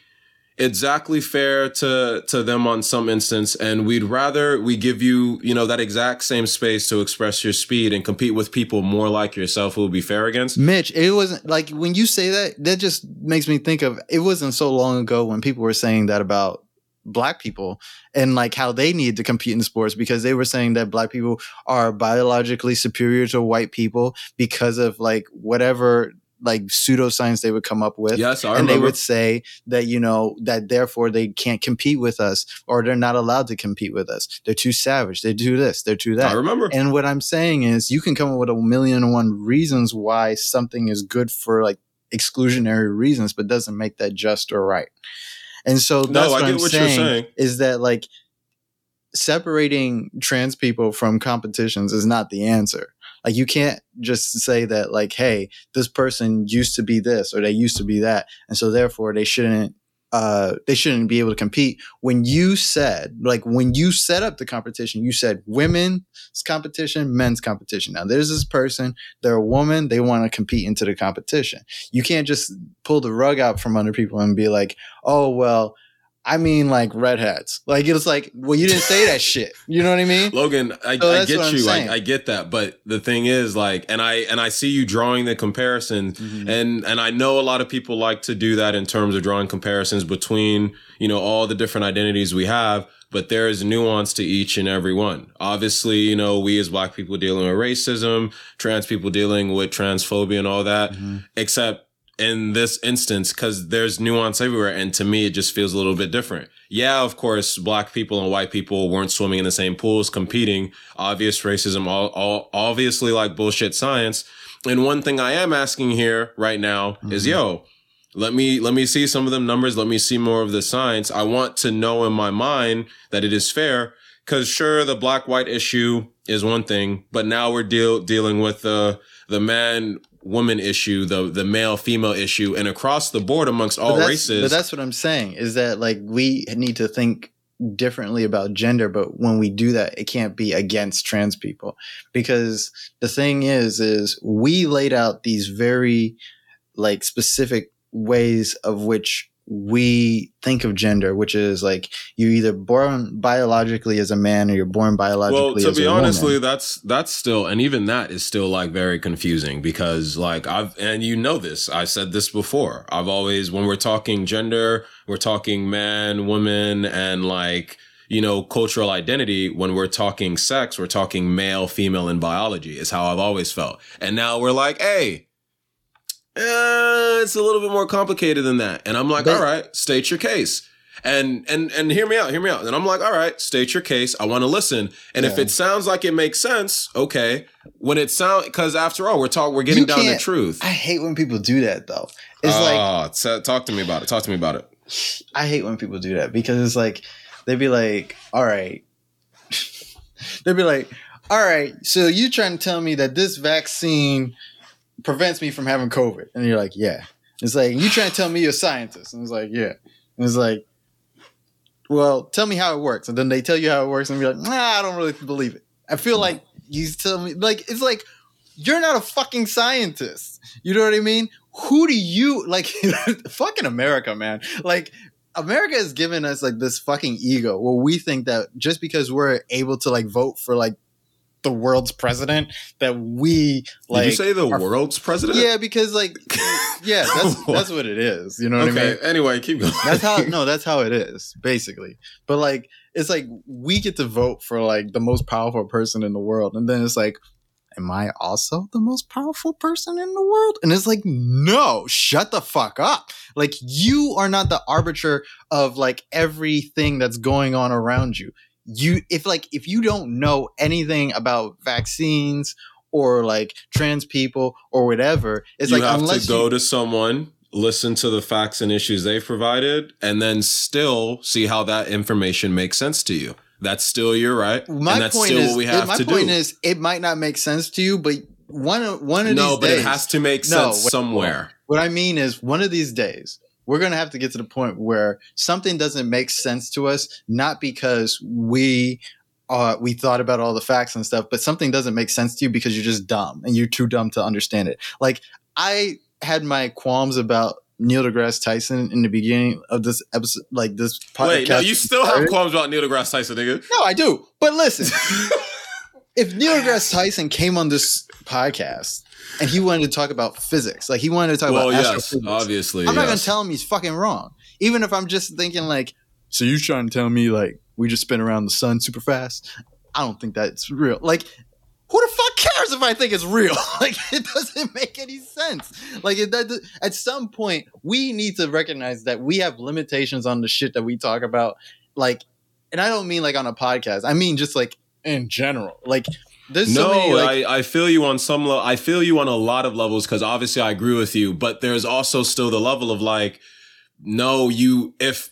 exactly fair to to them on some instance and we'd rather we give you you know that exact same space to express your speed and compete with people more like yourself who will be fair against. Mitch, it wasn't like when you say that, that just makes me think of it wasn't so long ago when people were saying that about black people and like how they need to compete in sports because they were saying that black people are biologically superior to white people because of like whatever like pseudoscience they would come up with. Yes I and they would say that you know that therefore they can't compete with us or they're not allowed to compete with us. They're too savage. They do this. They're too that. I remember. And what I'm saying is, you can come up with a million and one reasons why something is good for like exclusionary reasons, but doesn't make that just or right. And so that's no what I what saying, you're saying. is that like separating trans people from competitions is not the answer. Like you can't just say that like, hey, this person used to be this or they used to be that, and so therefore they shouldn't uh, they shouldn't be able to compete. When you said, like, when you set up the competition, you said women's competition, men's competition. Now, there's this person, they're a woman, they want to compete into the competition. You can't just pull the rug out from under people and be like, oh, well, I mean, like redheads. Like, it's like, well, you didn't say that shit. You know what I mean? Logan, I, So I get you. I, I get that. But the thing is, like, and I and I see you drawing the comparison, Mhm. and and I know a lot of people like to do that in terms of drawing comparisons between you know all the different identities we have. But there is nuance to each and every one. Obviously, you know, we as black people dealing with racism, trans people dealing with transphobia and all that Mhm. except in this instance because there's nuance everywhere and to me it just feels a little bit different. Yeah of course black people and white people weren't swimming in the same pools competing obvious racism all, all obviously like bullshit science. And one thing i am asking here right now is Mhm. yo let me let me see some of them numbers let me see more of the science. I want to know in my mind that it is fair because sure the black white issue is one thing but now we're deal dealing with the the man woman issue the the male female issue and across the board amongst all but races. But that's what I'm saying is that like we need to think differently about gender, but when we do that, it can't be against trans people. Because the thing is, is we laid out these very like specific ways of which we think of gender, which is like you're either born biologically as a man or you're born biologically well to be honestly woman. that's that's still and even that is still like very confusing because like i've and you know this i said this before i've always when we're talking gender we're talking man woman and like you know cultural identity when we're talking sex we're talking male female and biology is how i've always felt and now we're like hey eh, it's a little bit more complicated than that. And i'm like But- all right state your case. And and and hear me out hear me out. And i'm like all right state your case. I want to listen. And if it sounds like it makes sense okay. When it sound because after all we're talking we're getting You down to truth. I hate when people do that though. It's like Ah, talk to me about it talk to me about it. I hate when people do that because it's like they'd be like, "All right," they'd be like, "All right, so you trying to tell me that this vaccine prevents me from having COVID?" And you're like, "Yeah." It's like you trying to tell me you're a scientist, and it's like, "Yeah." And it's like, "Well, tell me how it works," and then they tell you how it works, and you're like, "Nah, I don't really believe it." I feel like you tell me like it's like you're not a fucking scientist. You know what I mean? Who do you like? fucking America, man. Like America has given us like this fucking ego where we think that just because we're able to like vote for like the world's president, that we like. did you say the are- world's president Yeah, because like, yeah, that's that's what it is. You know what I mean? anyway keep going That's how no, that's how it is basically. But like, it's like we get to vote for like the most powerful person in the world, and then it's like, am I also the most powerful person in the world? And it's like, no, shut the fuck up. Like you are not the arbiter of like everything that's going on around you. You if like if you don't know anything about vaccines or like trans people or whatever, it's you like have unless to go you, to someone listen to the facts and issues they've provided and then still see how that information makes sense to you. That's still your right my and that's point still is, what we it- have my to point do is, it might not make sense to you, but one of one of no these but days, it has to make No, sense wait, somewhere. What I mean is, one of these days, we're gonna have to get to the point where something doesn't make sense to us, not because we. Uh, we thought about all the facts and stuff, but something doesn't make sense to you because you're just dumb and you're too dumb to understand it. Like I had my qualms about Neil deGrasse Tyson in the beginning of this episode, like this podcast. Wait, no, you still have qualms about Neil deGrasse Tyson, nigga. No, I do. But listen, if Neil deGrasse Tyson came on this podcast and he wanted to talk about physics, like he wanted to talk well, about yes, astrophysics, obviously. I'm not gonna tell him he's fucking wrong. Even if I'm just thinking like, so you trying to tell me like we just spin around the sun super fast? I don't think that's real. Like, who the fuck cares if I think it's real? like, it doesn't make any sense. Like, it, that, at some point, we need to recognize that we have limitations on the shit that we talk about. Like, and I don't mean like on a podcast. I mean just like in general. Like, there's so no, many. Like, I, I feel you on some level. I feel you on a lot of levels because obviously I agree with you, but there's also still the level of like, no, you if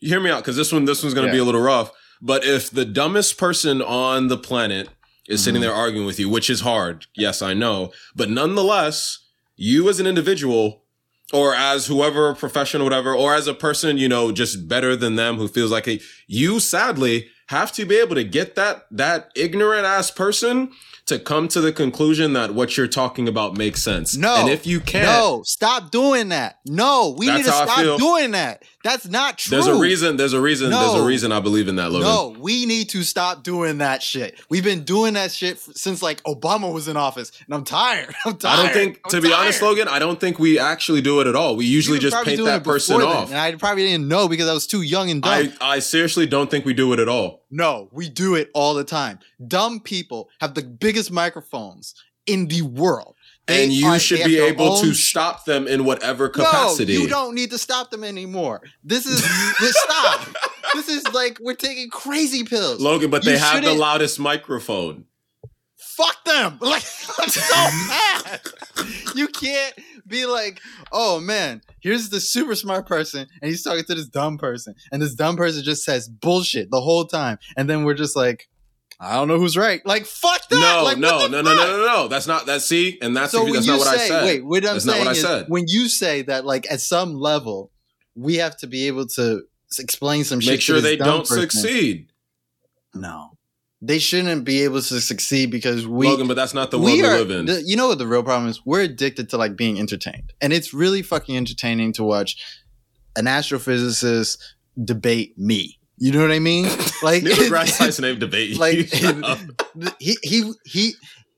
you hear me out because this one this one's gonna be a little rough. But if the dumbest person on the planet is sitting Mhm. there arguing with you, which is hard, yes, I know, but nonetheless, you as an individual or as whoever professional whatever or as a person you know just better than them who feels like a, you sadly have to be able to get that that ignorant ass person to come to the conclusion that what you're talking about makes sense No. and if you can't no, stop doing that. No, we need to stop doing that. That's not true. there's a reason there's a reason there's a reason i believe in that logan No, we need to stop doing that shit. We've been doing that shit since like Obama was in office, and I'm tired. I'm tired. I don't think, I'm to be honest. Logan, I don't think we actually do it at all. We usually just paint that person then, off. and I probably didn't know because I was too young and dumb. I, I seriously don't think we do it at all. no, we do it all the time. Dumb people have the biggest microphones in the world. They and you are- should be able to own stop them in whatever capacity. No, you don't need to stop them anymore. This is this stop. This is like we're taking crazy pills. Logan, but they have the loudest microphone. Fuck them. Like I'm so mad. You can't be like, oh man, here's the super smart person, and he's talking to this dumb person, and this dumb person just says bullshit the whole time, and then we're just like, I don't know who's right. Like fuck that. No, Like, no, no, no, no, no, no. That's not that. See, and that's So that's not what say, I said. wait, what I'm That's not saying what I is, said. when you say that, like at some level, we have to be able to explain some shit. Make sure they don't succeed, No, they shouldn't be able to succeed because we. Logan. But that's not the world we, are, live in. the- you know what the real problem is? We're addicted to like being entertained, and it's really fucking entertaining to watch an astrophysicist debate me. You know what I mean? Like, Neil deGrasse Tyson ain't debate. like he he he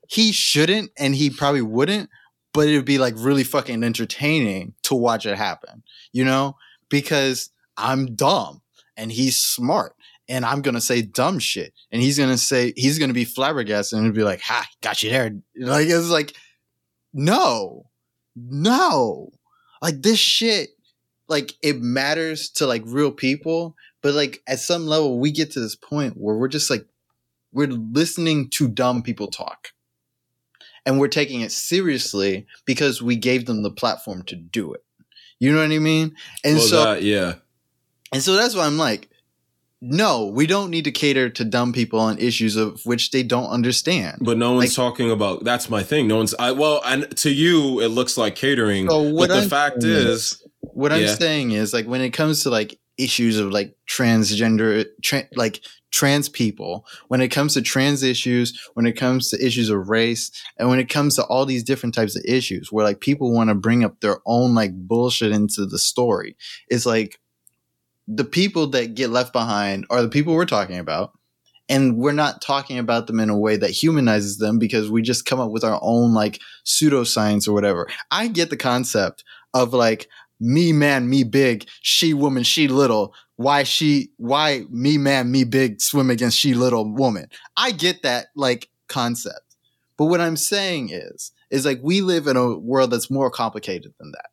he shouldn't, and he probably wouldn't. But it would be like really fucking entertaining to watch it happen. You know, because I'm dumb and he's smart. And I'm gonna say dumb shit, and he's gonna say he's gonna be flabbergasted, and be like, "Ha, got you there." Like it's like, no, no, like this shit, like it matters to like real people, but like at some level, we get to this point where we're just like, we're listening to dumb people talk, and we're taking it seriously because we gave them the platform to do it. You know what I mean? And well, so, that, yeah. and so that's why I'm like, no, we don't need to cater to dumb people on issues of which they don't understand. But no one's Like- talking about. That's my thing. No one's. I well, and to you, it looks like catering. So what but the I'm fact saying is, What I'm saying is like when it comes to like issues of like transgender, tra- like trans people, when it comes to trans issues, when it comes to issues of race, and when it comes to all these different types of issues where like people want to bring up their own like bullshit into the story, it's like the people that get left behind are the people we're talking about. And we're not talking about them in a way that humanizes them because we just come up with our own like pseudoscience or whatever. I get the concept of like me man, me big, she woman, she little. Why she, why me man, me big swim against she little woman. I get that like concept. But what I'm saying is, is like we live in a world that's more complicated than that.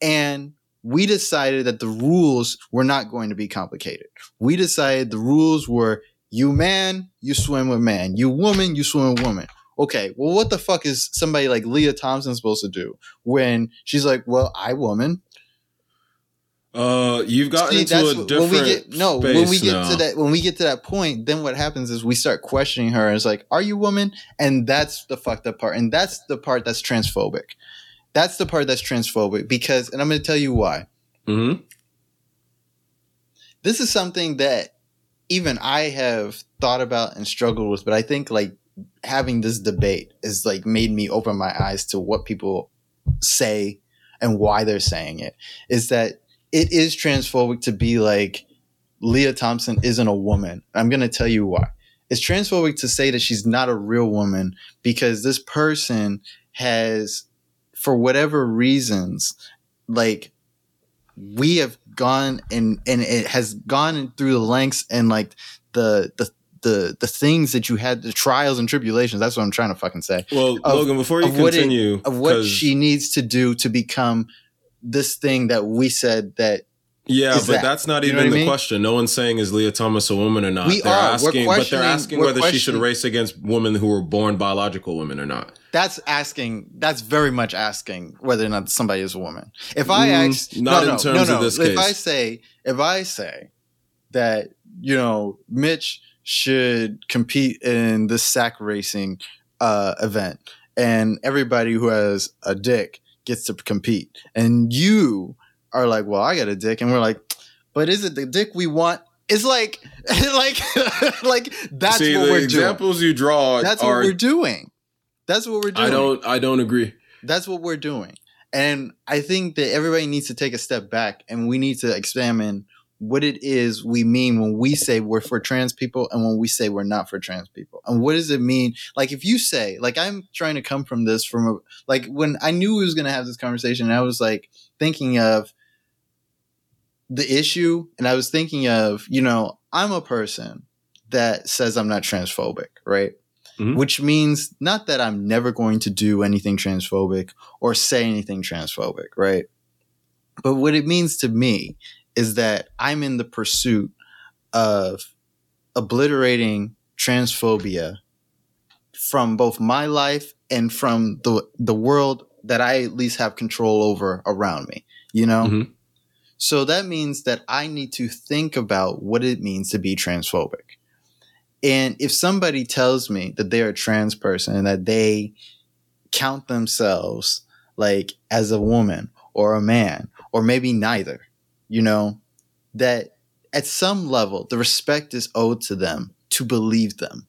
And we decided that the rules were not going to be complicated. We decided the rules were you man, you swim with man. You woman, you swim with woman. Okay, well, what the fuck is somebody like Lia Thompson supposed to do when she's like, well, I woman. Uh, you've gotten See, into that's a when different we get no when we get now. to that when we get to that point, then what happens is we start questioning her. It's like, are you woman? And that's the fucked up part, and that's the part that's transphobic. That's the part that's transphobic because, and I'm going to tell you why. Mhm. this is something that even I have thought about and struggled with, but I think like having this debate is like made me open my eyes to what people say and why they're saying it is that it is transphobic to be like Lia Thompson isn't a woman. I'm going to tell you why. It's transphobic to say that she's not a real woman because this person has, for whatever reasons, like we have gone and and it has gone through the lengths and like the the the the things that you had the trials and tribulations that's what i'm trying to fucking say well of, logan before you continue what it, of what she needs to do to become this thing that we said that yeah, but that. that's not you even the mean? question. No one's saying is Lia Thomas a woman or not. We they're are. asking, but they're asking whether she should race against women who were born biological women or not. That's asking. That's very much asking whether or not somebody is a woman. If I mm, ask, not no, in no, terms no, of this if case. If I say, if I say that you know Mitch should compete in the sack racing uh, event, and everybody who has a dick gets to compete, and you are like, well, I got a dick, and we're like, but is it the dick we want? It's like, like, like that's See, what we're examples doing. you draw. That's are, what we're doing. That's what we're doing. I don't. I don't agree. That's what we're doing, and I think that everybody needs to take a step back, and we need to examine what it is we mean when we say we're for trans people and when we say we're not for trans people. And what does it mean? Like if you say, like I'm trying to come from this from a like when I knew we was gonna have this conversation, I was like thinking of the issue and I was thinking of, you know, I'm a person that says I'm not transphobic, right? Mm-hmm. Which means not that I'm never going to do anything transphobic or say anything transphobic, right? But what it means to me is that I'm in the pursuit of obliterating transphobia from both my life and from the the world that I at least have control over around me, you know? Mm-hmm. So that means that I need to think about what it means to be transphobic. And if somebody tells me that they're a trans person and that they count themselves like as a woman or a man, or maybe neither, you know, that at some level the respect is owed to them to believe them.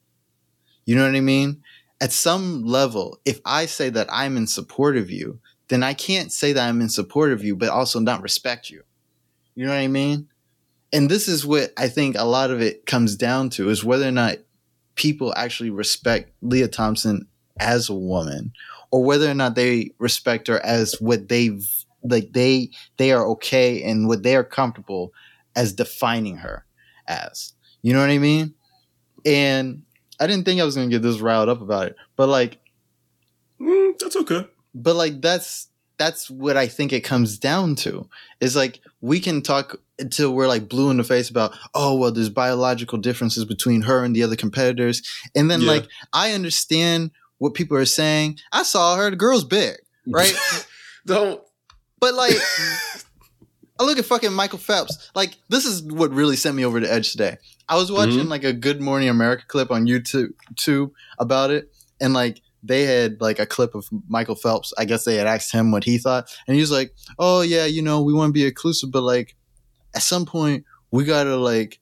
You know what I mean? At some level, if I say that I'm in support of you, then I can't say that I'm in support of you, but also not respect you. You know what I mean? And this is what I think a lot of it comes down to is whether or not people actually respect Lia Thompson as a woman or whether or not they respect her as what they've like they they are okay and what they are comfortable as defining her as. You know what I mean? And I didn't think I was gonna get this riled up about it, but like, mm, that's okay. But like, that's that's what I think it comes down to. Is like we can talk until we're like blue in the face about, oh well, there's biological differences between her and the other competitors, and then yeah. like I understand what people are saying. I saw her, the girl's big, right? Don't. But like, I look at fucking Michael Phelps. Like, this is what really sent me over the edge today. I was watching mm-hmm. like a Good Morning America clip on YouTube, YouTube about it, and like they had like a clip of Michael Phelps. I guess they had asked him what he thought, and he was like, "Oh yeah, you know, we want to be inclusive, but like at some point we gotta like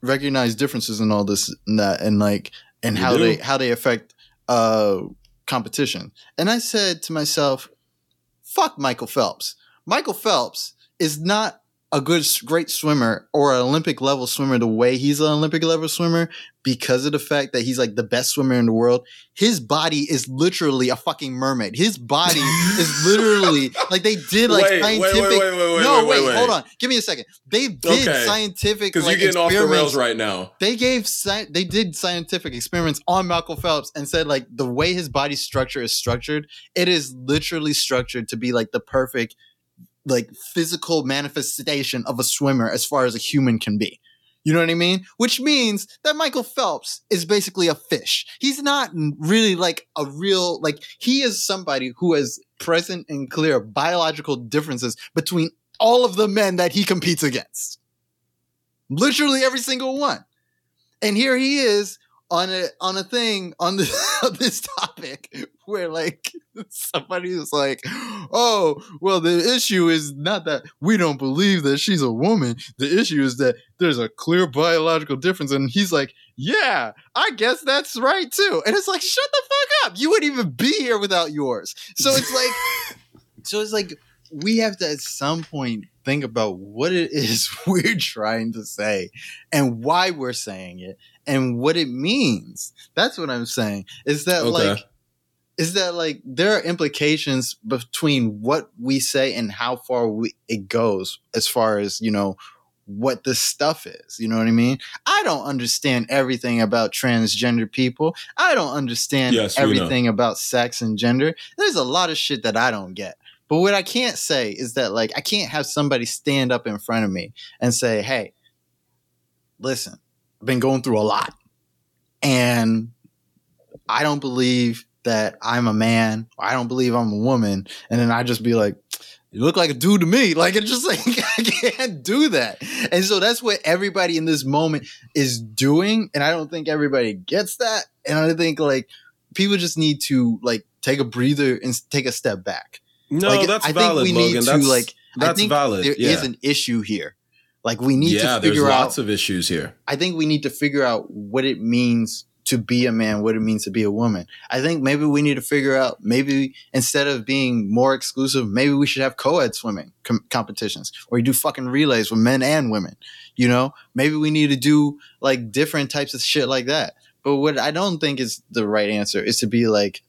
recognize differences in all this and that, and like and how they how they affect uh competition." And I said to myself, "Fuck Michael Phelps. Michael Phelps is not." A good, great swimmer or an Olympic level swimmer the way he's an Olympic level swimmer because of the fact that he's like the best swimmer in the world. His body is literally a fucking mermaid. His body is literally like they did like wait, scientific. Wait, wait, wait, wait, no, wait, wait, hold on. Give me a second. They did okay. scientific because like, you're getting off the rails right now. They gave sci- they did scientific experiments on Michael Phelps and said like the way his body structure is structured, it is literally structured to be like the perfect like physical manifestation of a swimmer as far as a human can be. You know what I mean? Which means that Michael Phelps is basically a fish. He's not really like a real, like, he is somebody who has present and clear biological differences between all of the men that he competes against. Literally every single one. And here he is on a on a thing on this on this topic where like somebody was like, "Oh, well, the issue is not that we don't believe that she's a woman. The issue is that there's a clear biological difference." And he's like, "Yeah, I guess that's right too." And it's like, "Shut the fuck up! You wouldn't even be here without yours." So it's like. So it's like we have to at some point think about what it is we're trying to say and why we're saying it and what it means. That's what I'm saying. Is that Okay. like is that like there are implications between what we say and how far we, it goes as far as, you know, what the stuff is. You know what I mean? I don't understand everything about transgender people. I don't understand Yes, everything about sex and gender. There's a lot of shit that I don't get. But what I can't say is that like I can't have somebody stand up in front of me and say, "Hey, listen, been going through a lot, and I don't believe that I'm a man. I don't believe I'm a woman." And then I just be like, "You look like a dude to me." Like it's just like I can't do that. And so that's what everybody in this moment is doing, and I don't think everybody gets that. And I think like people just need to like take a breather and take a step back. No, Like, that's I think valid, we need Logan. to, that's like, I that's think valid. There is yeah. an issue here. Like we need yeah, to figure there's figure lots of issues here. I think we need to figure out what it means to be a man, what it means to be a woman. I think maybe we need to figure out maybe instead of being more exclusive, maybe we should have co-ed swimming com- competitions or you do fucking relays with men and women. You know, maybe we need to do like different types of shit like that. But what I don't think is the right answer is to be like,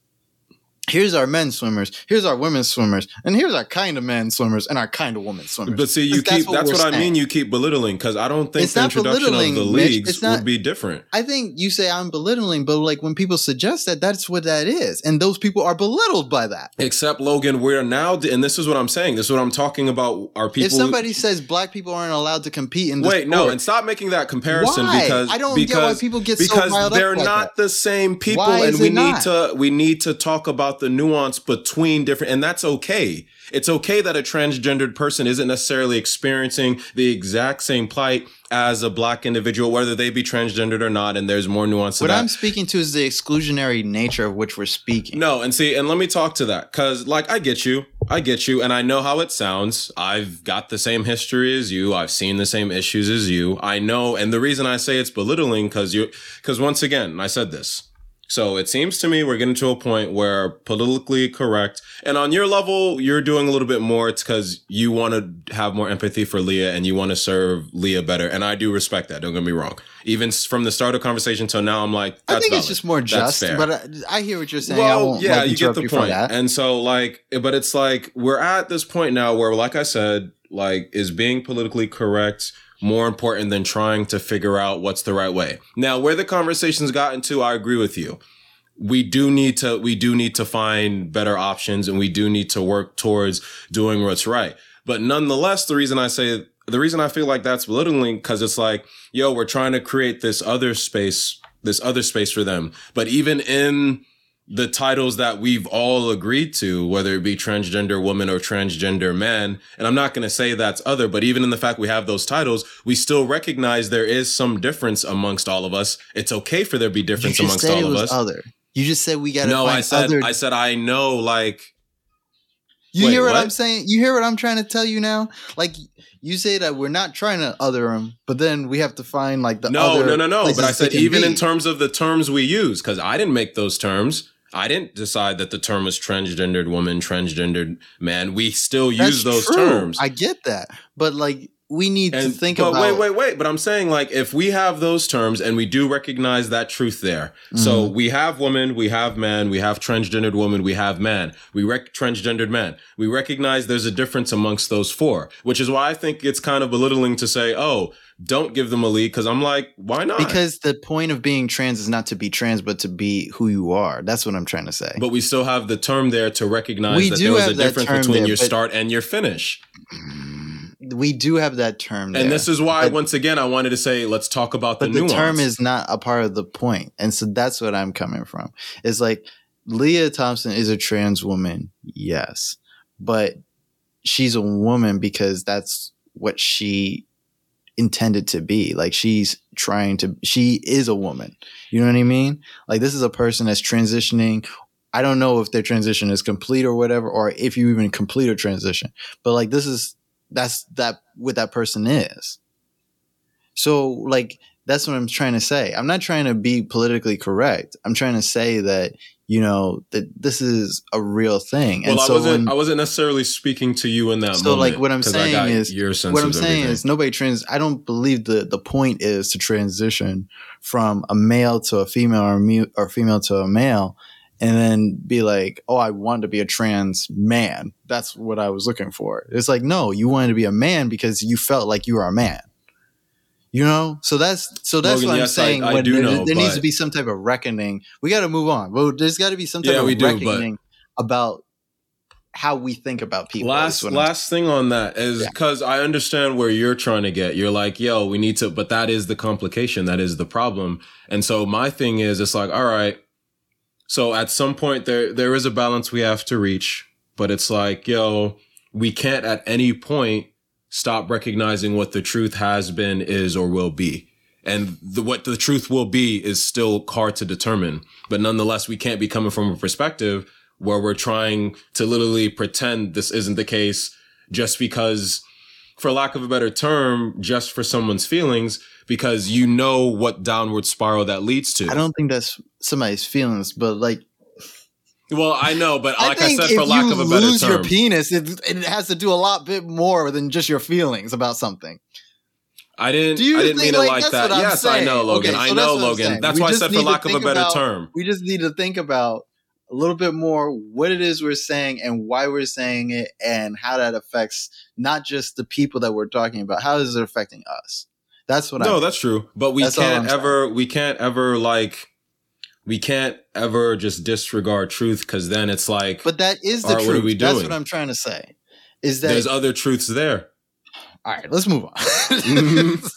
here's our men swimmers, here's our women swimmers, and here's our kind of men swimmers and our kind of women swimmers. But see, you Because that's keep what that's what I mean. You keep belittling because I don't think It's the introduction of the leagues It's not- would be different. I think you say I'm belittling, but like when people suggest that, that's what that is, and those people are belittled by that. Except Logan, we're now, and this is what I'm saying. This is what I'm talking about. Are people? if somebody says black people aren't allowed to compete in this wait, no, and stop making that comparison Why? because I don't because, get why people get so because they're like not the same people, and we need not? to we need to talk about the nuance between different, and that's okay. It's okay that a transgendered person isn't necessarily experiencing the exact same plight as a black individual, whether they be transgendered or not, and there's more nuance to what. I'm speaking to is the exclusionary nature of which we're speaking. No, and see, and let me talk to that because, like, I get you, I get you, and I know how it sounds. I've got the same history as you. I've seen the same issues as you. I know, and the reason I say it's belittling because you, because once again, I said this. So it seems to me we're getting to a point where politically correct, and on your level, you're doing a little bit more. It's because you want to have more empathy for Lia and you want to serve Lia better, and I do respect that. Don't get me wrong. Even from the start of conversation till now, I'm like, I think it's just more just, but I, I hear what you're saying. Won't yeah, like, you get the you point. And so, like, but it's like we're at this point now where, like I said, like, is being politically correct more important than trying to figure out what's the right way? Now, where the conversation's gotten to, I agree with you. We do need to, we do need to find better options and we do need to work towards doing what's right. But nonetheless, the reason I say, the reason I feel like that's belittling, because it's like, yo, we're trying to create this other space, this other space for them. But even in the titles that we've all agreed to, whether it be transgender woman or transgender man. And I'm not going to say that's other, but even in the fact we have those titles, we still recognize there is some difference amongst all of us. It's okay for there to be difference amongst all of us. other. You just said we got to No, find I said, other. I said, I know, like, you wait, hear what, what? I'm saying? You hear what I'm trying to tell you now? Like you say that we're not trying to other them, but then we have to find like the no, other no, no, no. But I said, even be. in terms of the terms we use, because I didn't make those terms. I didn't decide that the term was transgendered woman, transgendered man. We still use That's those true. terms. I get that, but like we need to think but about. wait, wait, wait. But I'm saying like if we have those terms and we do recognize that truth there. So Mm-hmm. we have woman, we have man, we have transgendered woman, we have man, we rec transgendered man. We recognize there's a difference amongst those four, which is why I think it's kind of belittling to say, oh, don't give them a lead because I'm like, why not? Because the point of being trans is not to be trans, but to be who you are. That's what I'm trying to say. but we still have the term there to recognize We that there was a difference between there, your start and your finish. We do have that term there. And this is why, But- once again, I wanted to say, let's talk about the the term is not a part of the. And so that's what I'm coming from. It's like Lia Thompson is a trans woman, yes, but she's a woman because that's what she intended to be. Like she's trying to, she is a woman. You know what I mean? Like this is a person that's transitioning. I don't know if their transition is complete or whatever, or if you even complete a transition, but like this is, that's that what that person is. So like that's what I'm trying to say. I'm not trying to be politically correct. I'm trying to say that you know that this is a real thing. Well, and I so wasn't. when, I wasn't necessarily speaking to you in that so moment. like what I'm I saying is what I'm saying is nobody trans. I don't believe the the point is to transition from a male to a female or a mu- or female to a male, and then be like, oh, I want to be a trans man. That's what I was looking for. It's like no, you wanted to be a man because you felt like you were a man. You know, so that's so that's Logan, what I'm yes, saying. I do there, know, there needs to be some type of reckoning. We got to move on. Well, there's got to be some type Yeah, of do, reckoning about how we think about people. last is what I'm last thing on that is Yeah. because I understand where you're trying to get. You're like, yo, we need to, but that is the complication. That is the problem. And so my thing is, it's like, all right. So at some point there there is a balance we have to reach, but it's like, yo, we can't at any point stop recognizing what the truth has been, is, or will be. And the, what the truth will be is still hard to determine. But nonetheless, we can't be coming from a perspective where we're trying to literally pretend this isn't the case just because, for lack of a better term, just for someone's feelings, because you know what downward spiral that leads to. I don't think that's somebody's feelings, but like well, I know, but like I, said, for lack of a better term, lose your penis, it, it has to do a lot bit more than just your feelings about something. I didn't. Do you I didn't think, mean it like, like that. Yes, I know, Logan. Okay, I so know, that's Logan. saying. That's We why I said, for lack of a better about- term. We just need to think about a little bit more what it is we're saying and why we're saying it and how that affects not just the people that we're talking about. How is it affecting us? That's what no, I that's true. But we That's can't I'm saying. ever. We can't ever like. We can't ever just disregard truth because then it's like But that is the right, what are truth. we That's what I'm trying to say. Is that there's other truths there. all right? Let's move on. Mhm.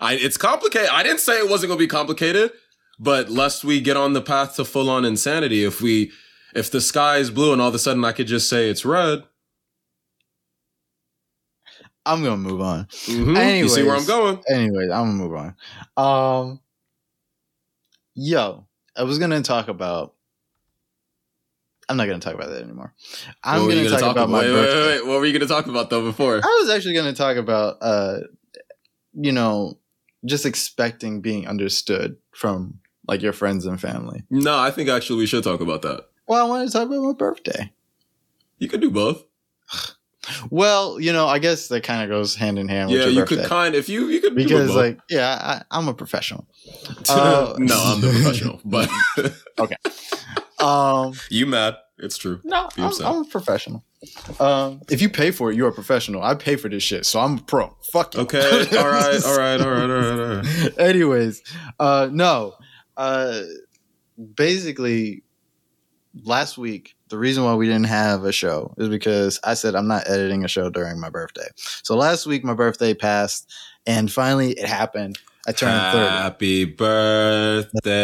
I, it's complicated. I didn't say it wasn't going to be complicated, but lest we get on the path to full on insanity, if we, if the sky is blue and all of a sudden I could just say it's red, I'm gonna move on. mhm, you see where I'm going. Anyways, I'm gonna move on. Um, yo, I was gonna talk about. I'm not gonna talk about that anymore. I'm were gonna, you talk, about, my wait, birthday. wait, wait, What were you going to talk about though before? I was actually gonna talk about, uh, you know, just expecting being understood from like your friends and family. No, I think actually we should talk about that. Well, I wanted to talk about my birthday. You could do both. Well, you know, I guess that kind of goes hand in hand. yeah, with your you could kind if you you could because like yeah I, i'm a professional uh, no, I'm the professional, but okay. um you mad? It's true. no I'm. I'm a professional um if you pay for it you're a professional i pay for this shit so i'm a pro fuck you. Okay, all right, all right, all right, all right, all right. anyways uh no uh basically last week the reason why we didn't have a show is because i said i'm not editing a show during my birthday. So last week my birthday passed and finally it happened i turned 30 Happy birthday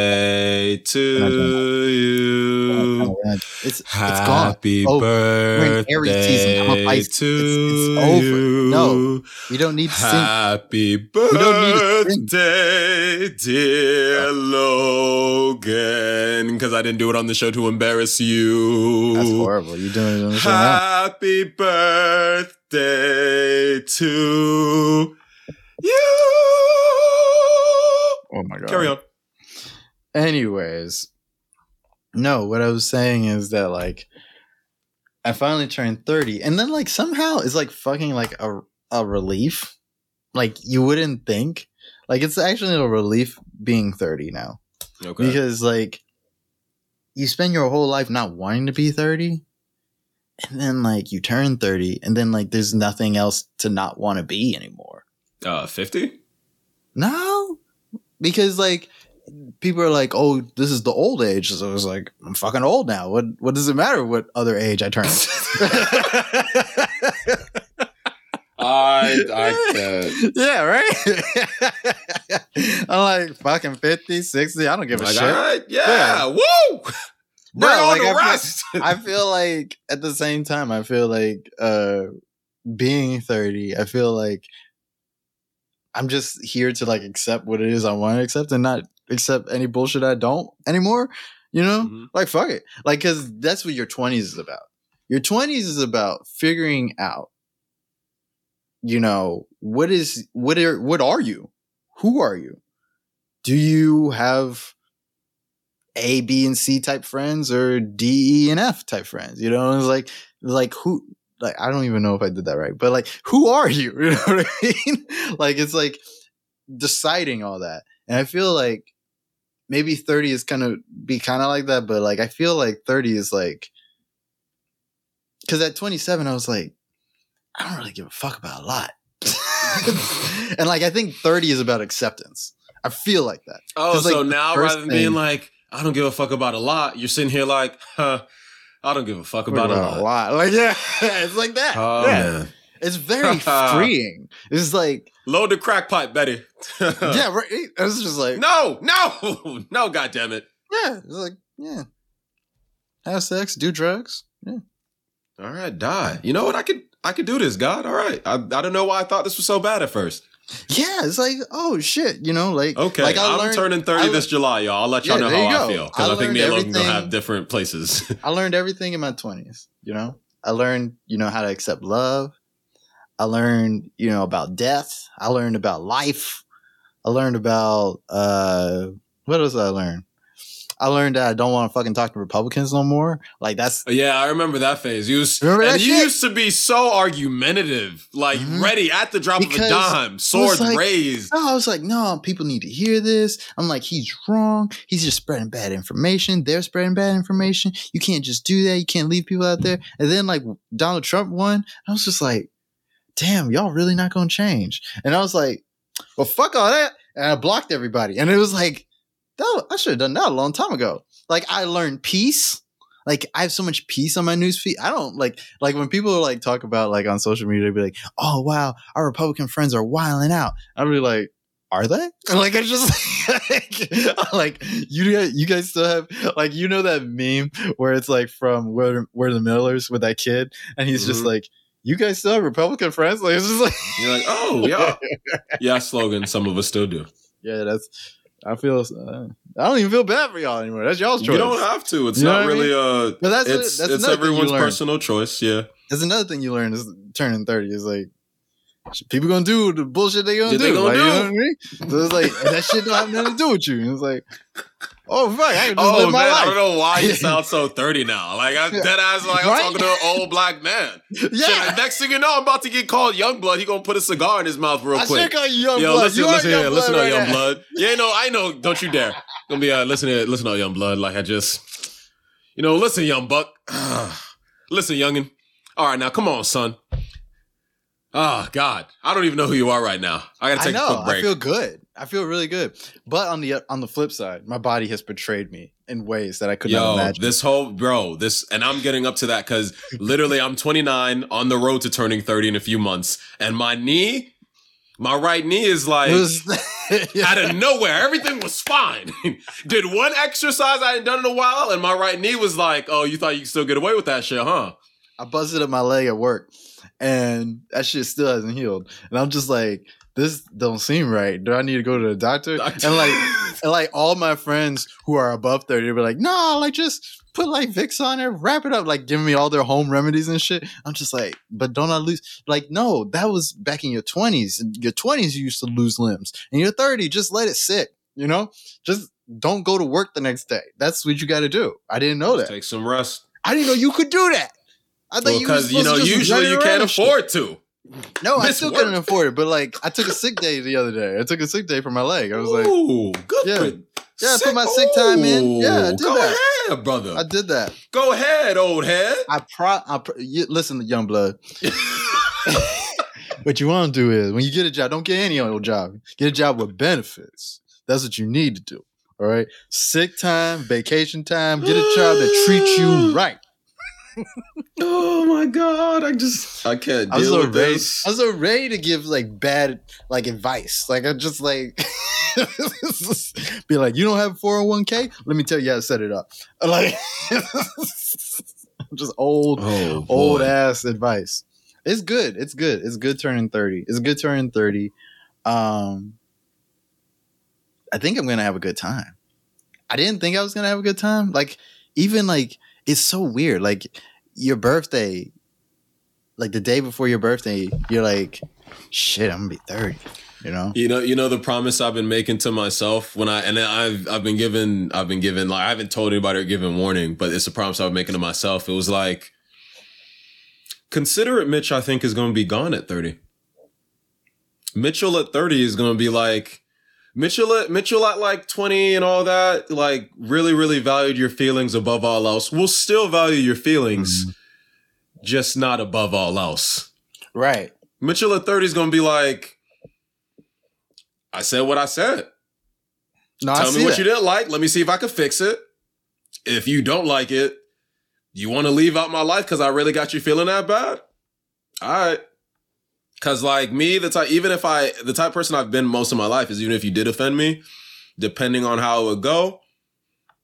to you. Oh, it's it's gone. Happy Oh, in birthday Aries season. I'm a Pisces. to It's- it's over. you. No. We don't need to sing. Happy don't need to birthday, dear Logan. Because I didn't do it on the show to embarrass you. That's horrible. You're doing it on the show now. Happy birthday to you. Oh my god. Carry on. Anyways, no. What I was saying is that like, I finally turned thirty, and then like somehow it's like fucking like a a relief. Like you wouldn't think. Like it's actually a relief being thirty now Okay. because like you spend your whole life not wanting to be 30 and then like you turn 30 and then like there's nothing else to not want to be anymore Uh, 50? no because like people are like oh this is the old age so was like i'm fucking old now what what does it matter what other age i turn I, I can't. yeah right i'm like fucking 50 60 i don't give a Like, shit right, yeah, Yeah. woo! No, like, I feel- I feel like at the same time, I feel like uh being 30, I feel like I'm just here to like accept what it is I want to accept and not accept any bullshit I don't anymore. You know? Mhm. Like fuck it. Like cause that's what your 20s is about. Your 20s is about figuring out, you know, what is what are what are you? Who are you? Do you have A, B, and C type friends or D, E, and F type friends. You know, it's like like who like I don't even know if I did that right, but like who are you? You know what I mean? like it's like deciding all that. And I feel like maybe 30 is kind of be kind of like that, but like I feel like 30 is like cuz at 27 I was like I don't really give a fuck about a lot. and like I think 30 is about acceptance. I feel like that. Oh, like, so the now rather than being like, I don't give a fuck about a lot, you're sitting here like, huh, I don't give a fuck about, a lot. Like yeah, it's like that. Oh yeah. man. It's very freeing. It's like Load the crack pipe, Betty. yeah, right. It's just like No, no, no, God damn it. yeah, it's like yeah. Have sex, do drugs. Yeah. All right, die. You know what? I could I could do this, God. All right. I, I don't know why I thought this was so bad at first. Yeah, it's like oh shit, you know, like Okay, Like I I'm learned, turning 30 I this July, y'all. I'll let y'all Yeah, know how I feel. Because I I, think me and Logan gonna have different places. I learned everything in my twenties. You know, I learned you know how to accept love. I learned you know about death. I learned about life. I learned about uh what else did I learn? I learned that I don't want to fucking talk to Republicans no more. Like that's yeah, I remember that phase. You was, Remember and that you shit? used to be so argumentative, like Mhm. ready at the drop Because of a dime, swords like- raised. No, I was like, no, people need to hear this. I'm like, he's wrong. He's just spreading bad information. They're spreading bad information. You can't just do that. You can't leave people out there. And then like Donald Trump won. I was just like, damn, y'all really not gonna change. And I was like, well, fuck all that. And I blocked everybody. And it was like, that, I should have done that a long time ago. Like I learned peace. Like I have so much peace on my newsfeed. I don't like like when people like talk about like on social media, be like, "Oh wow, our Republican friends are wiling out." I'd be like, "Are they?" Like I just like, like you guys, you guys still have like you know that meme where it's like from where where the Millers with that kid, and he's just Mhm. like, "You guys still have Republican friends?" Like it's just like, You're like, oh yeah, yeah. Slogan. Some of us still do. yeah, that's. I feel. Uh, I don't even feel bad for y'all anymore. That's y'all's choice. You don't have to. It's You not what I really uh But that's it's that's it's another thing you everyone's personal choice. Yeah. That's another thing you learn is turning thirty is like people gonna do the bullshit they gonna Yeah, do. they gonna like, You know what I mean? So it's like that shit don't have nothing to do with you. And it's like, oh fuck, I just Oh man, I don't know why you sound so thirty now. Like I'm dead ass. Like Right? I'm talking to an old black man. Yeah, Shit, next thing you know, I'm about to get called young blood. He gonna put a cigar in his mouth real I quick. call you young Yo, blood. listen, you listen young here, listen to right young now. blood. Yeah, no, I know. Don't you dare. Gonna be uh, listen to listen to young blood. Like I just, you know, listen, young buck. listen, youngin. All right, now come on, son. Oh God, I don't even know who you are right now. I gotta I take know. a quick I feel good. I feel really good. But on the on the flip side, my body has betrayed me in ways that I could not imagine. this whole bro, this, and I'm getting up to that because literally I'm 29 on the road to turning 30 in a few months, and my knee, my right knee is like was out of nowhere. Everything was fine. Did one exercise I hadn't done in a while, and my right knee was like, "Oh, you thought you could still get away with that shit, huh?" I busted up my leg at work, and that shit still hasn't healed. And I'm just like, this don't seem right. Do I need to go to the doctor? And like, and like all my friends who are above thirty, they be like, no, like just put like Vicks on it, wrap it up, like giving me all their home remedies and shit. I'm just like, but don't I lose? Like, no, that was back in your twenties. In your twenties, you used to lose limbs. In your thirty, just let it sit. You know, just don't go to work the next day. That's what you got to do. I didn't know that. Take some rest. I didn't know you could do that. I thought you Because you, know, usually you can't and shit. afford to. No, I still work. couldn't afford it. But like, I took a sick day the other day. I took a sick day for my leg. I was like, Ooh, good. Yeah. for- Yeah, I put my sick time in. Yeah, I did go that. ahead, brother. I did that. go ahead, old head. I pro. I pro you, listen, young blood. what you want to do is when you get a job, don't get any old job. Get a job with benefits. That's what you need to do. All right, sick time, vacation time. Get a job that treats you right. Oh my god, I just I can't I was so with ready. this. I was so ready to give like bad like advice. Like I just like be like, you don't have four hundred one k. Let me tell you how to set it up. Like just old Oh, old ass advice. It's good. It's good. It's good turning 30. It's good turning 30. Um I think I'm gonna have a good time. I didn't think I was gonna have a good time. Like, even like it's so weird. Like your birthday, like the day before your birthday, you're like, shit, I'm gonna be 30. You know, You know, you know the promise I've been making to myself when I and I've I've been given I've been given like I haven't told anybody or given warning, but it's a promise I've been making to myself. It was like considerate Mitch, I think, is gonna be gone at 30. Mitchell at 30 is gonna be like Mitchell at Mitchell at like 20 and all that, like really, really valued your feelings above all else. Will still value your feelings, mm-hmm. just not above all else. right? Mitchell at 30 is gonna be like, I said what I said. No, I Tell see me what that. you didn't like. Let me see if I can fix it. If you don't like it, you want to leave out my life because I really got you feeling that bad. All right. Cause like me, the type, even if I, the type of person I've been most of my life is even if you did offend me, depending on how it would go,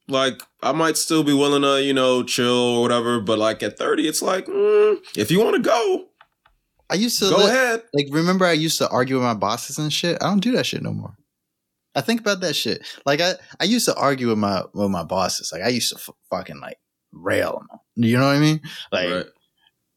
like I might still be willing to, you know, chill or whatever. But like at 30, it's like, mm, if you want to go, I used to go li- ahead. Like, remember I used to argue with my bosses and shit. I don't do that shit no more. I think about that shit. Like, I I used to argue with my with my bosses. Like, I used to f- fucking like rail them. You know what I mean? Like, Right.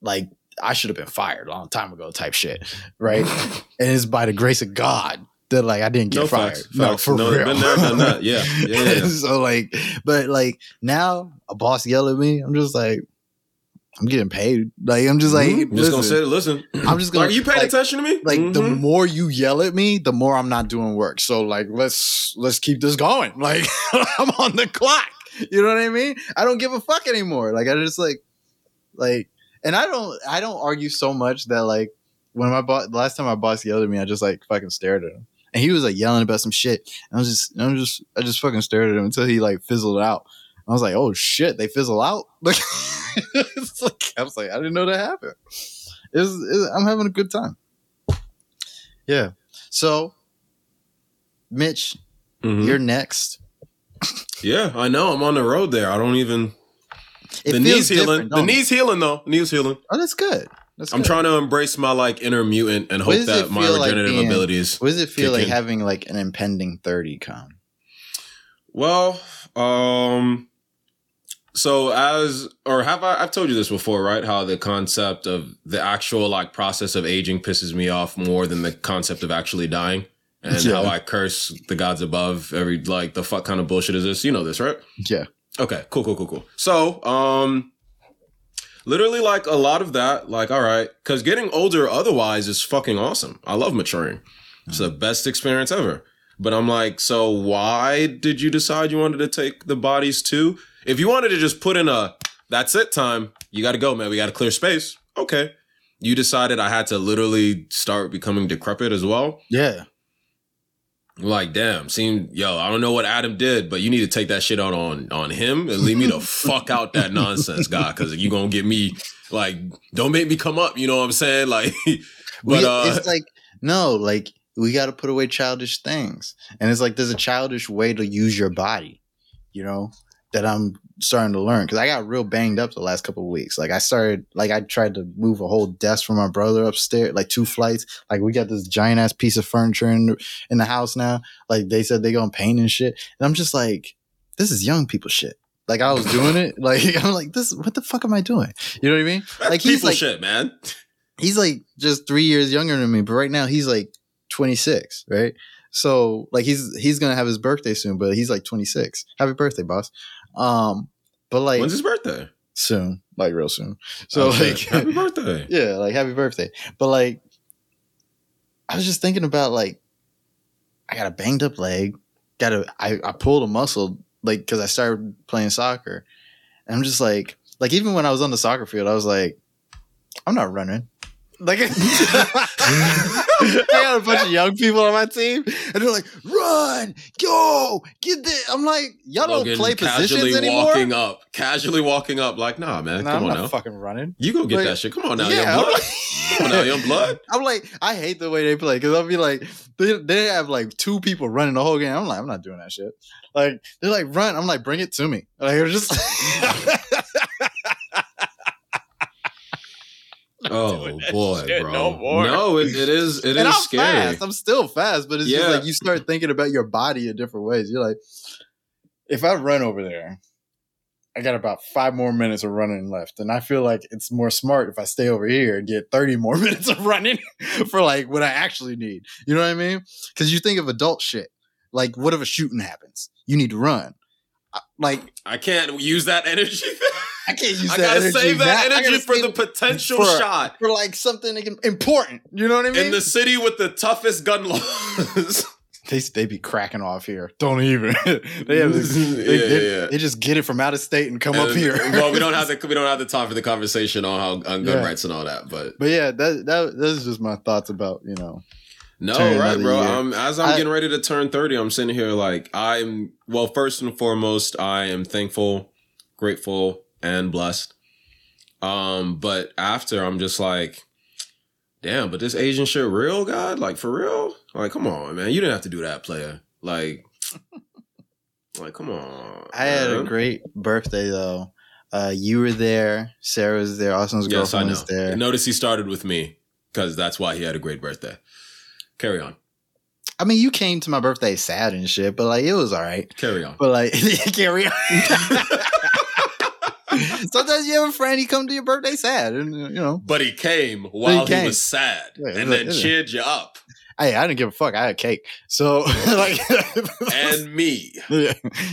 like I should have been fired a long time ago, type shit, right? and it's by the grace of God that like I didn't get No fired. facts. No, Facts. for No, real. been there, done that. Yeah. Yeah, yeah, so like, but like now a boss yell at me, I'm just like, I'm getting paid. Like I'm just like, Mhm. just gonna listen, say, listen. I'm just gonna- Like, you paying like- attention to me? like the Mhm. more you yell at me, the more I'm not doing work. So like let's let's keep this going. Like I'm on the clock. You know what I mean? I don't give a fuck anymore. Like I just like like and I don't I don't argue so much that like when my boss last time my boss yelled at me, I just like fucking stared at him. And he was like yelling about some shit. And I was just I was just I just fucking stared at him until he like fizzled out. I was like, oh shit, they fizzle out. Like, it's like I was like, I didn't know that happened. It was, it- I'm having a good time. Yeah. So, Mitch, Mhm. you're next. Yeah, I know. I'm on the road there. I don't even. It the knees healing. The knees healing though. Knees healing. Oh, that's good. That's I'm good. trying to embrace my like inner mutant and hope that my feel like regenerative being- abilities. What does it feel like in. having like an impending thirty come? Well, um, so as or have I? I've told you this before, right? How the concept of the actual like process of aging pisses me off more than the concept of actually dying, and Yeah. how I curse the gods above every like the fuck kind of bullshit is this? You know this, right? Yeah. Okay, cool, cool, cool, cool. So, um, literally, like a lot of that, like, all right, because getting older otherwise is fucking awesome. I love maturing. It's the best experience ever. But I'm like, so why did you decide you wanted to take the bodies too? If you wanted to just put in a that's it time, you got to go, man. We got to clear space. Okay. You decided I had to literally start becoming decrepit as well. Yeah. Like, damn, seem yo, I don't know what Adam did, but you need to take that shit out on on him and leave me the fuck out that nonsense, guy, because you gonna get me like, don't make me come up. You know what I'm saying? Like, but we, uh, it's like no, like we got to put away childish things, and it's like there's a childish way to use your body, you know, that I'm starting to learn because I got real banged up the last couple of weeks. Like I started, like I tried to move a whole desk for my brother upstairs, like two flights. Like we got this giant ass piece of furniture in in the house now. Like they said they gonna paint and shit, and I'm just like, this is young people shit. Like I was doing it, like I'm like this. What the fuck am I doing? You know what I mean? that's like, he's people like- shit, man. he's like just three years younger than me, but right now he's like 26, right? So like he's he's gonna have his birthday soon, but he's like 26. Happy birthday, boss. Um, but like When's his birthday? soon, like real soon. So Oh, shit. like happy birthday. yeah, like happy birthday. But like I was just thinking about like I got a banged up leg, got a I, I pulled a muscle like because I started playing soccer. And I'm just like like even when I was on the soccer field, I was like, I'm not running. Like I got a bunch of young people on my team, and they're like, "Run, go, get there." I'm like, "Y'all don't Logan play casually positions anymore." walking up, casually walking up, like, nah, man, Nah, come I'm on not now. fucking running. You go get Like, that shit. Come on now, yeah, young blood. like- Come on now, young blood. I'm like, I hate the way they play because I'll be like, they, they have like two people running the whole game. I'm like, I'm not doing that shit. Like they're like, run. I'm like, bring it to me. Like they're just. Oh boy, bro. no more. No, it, it is. It is and I'm scary. fast. I'm still fast, but it's just like you start thinking about your body in different ways. You're like, if I run over there, I got about five more minutes of running left. And I feel like it's more smart if I stay over here and get 30 more minutes of running for like what I actually need. You know what I mean? Because you think of adult shit. Like, what if a shooting happens? You need to run. Like, I can't use that energy. I can't use that. I that gotta energy. save that now. Energy for the potential for- shot for like something important. You know what I mean? in the city with the toughest gun laws. they they be cracking off here. Don't even. they have this, yeah, they, they, yeah, they just get it from out of state and come up here. well, we don't have the we don't have the time for the conversation on how on gun Yeah. rights and all that, but But yeah, that that those just my thoughts about you know. No, right, bro. Um, as I'm I- getting ready to turn 30, I'm sitting here like I'm well, first and foremost, I am thankful, grateful, and blessed. Um, but after I'm just like, damn, but this Asian shit real, God? Like for real? Like, come on, man. You didn't have to do that, player. Like, like, come on. I had a great birthday though. Uh, you were there. Sarah was there. Austin's Yes, I girlfriend was there. Notice he started with me because that's why he had a great birthday. Carry on. I mean, you came to my birthday sad and shit, but like it was all right. Carry on. But like, carry on. Sometimes you have a friend, he come to your birthday sad, and you know, But he came while he, came. was sad Yeah, and then yeah. cheered you up. hey, I didn't give a fuck. I had cake, so like, And me. yeah,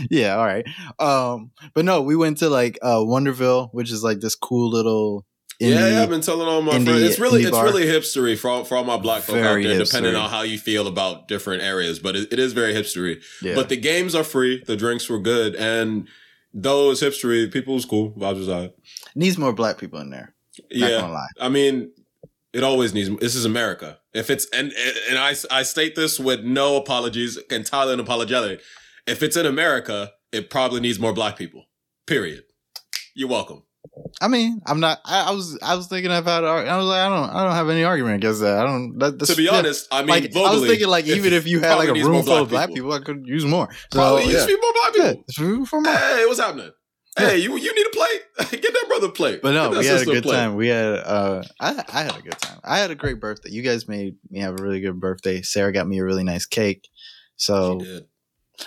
yeah, all right. Um, but no, we went to like uh Wonderville, which is like this cool little. yeah, indie- yeah, I've been telling all my indie- friends. It's really it's bar. really hipstery for all, for all my black folk out there, depending on how you feel about different areas. But it, it is very hipstery. yeah. But the games are free, the drinks were good, and though it's hipstery, people was cool, vibes was high. needs more black people in there. Not Yeah, gonna lie. I mean, it always needs. This is America. If it's and and I I state this with no apologies, entirely unapologetic. If it's in America, it probably needs more black people. Period. You're welcome. I mean, I'm not. I, I was. I was thinking about. I was like, I don't. I don't have any argument against that. I don't. That, that's, to be yeah. honest, I mean, like globally, I was thinking, like even if you had like a room full of black people. people, I could use more. So probably yeah, used to be more black people. for more. Hey, what's happening? Yeah. Hey, you you need a plate? Get that brother a plate. But no, we had a good plate. time. We had. uh I I had a good time. I had a great birthday. You guys made me have a really good birthday. Sarah got me a really nice cake. So She did.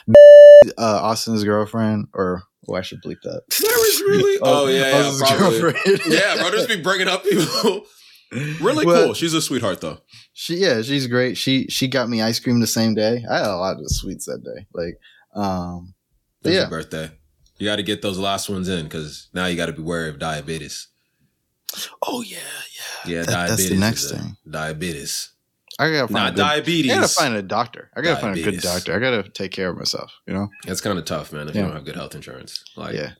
uh Austin's girlfriend, or oh, I should bleep that. There is really. Oh yeah, yeah, Austin's probably. girlfriend. Yeah, bro, just be bringing up people. really Well, cool. She's a sweetheart though. She yeah, she's great. She she got me ice cream the same day. I had a lot of sweets that day. Like um It Yeah. birthday. You got to get those last ones in because now you got to be wary of diabetes. Oh yeah, yeah. Yeah, That- diabetes. that's the next is thing. Diabetes. I gotta find Not a good, diabetes. I gotta find a doctor. I gotta find a good doctor. I gotta take care of myself, you know? It's kind of tough, man, if Yeah. you don't have good health insurance. Like, yeah.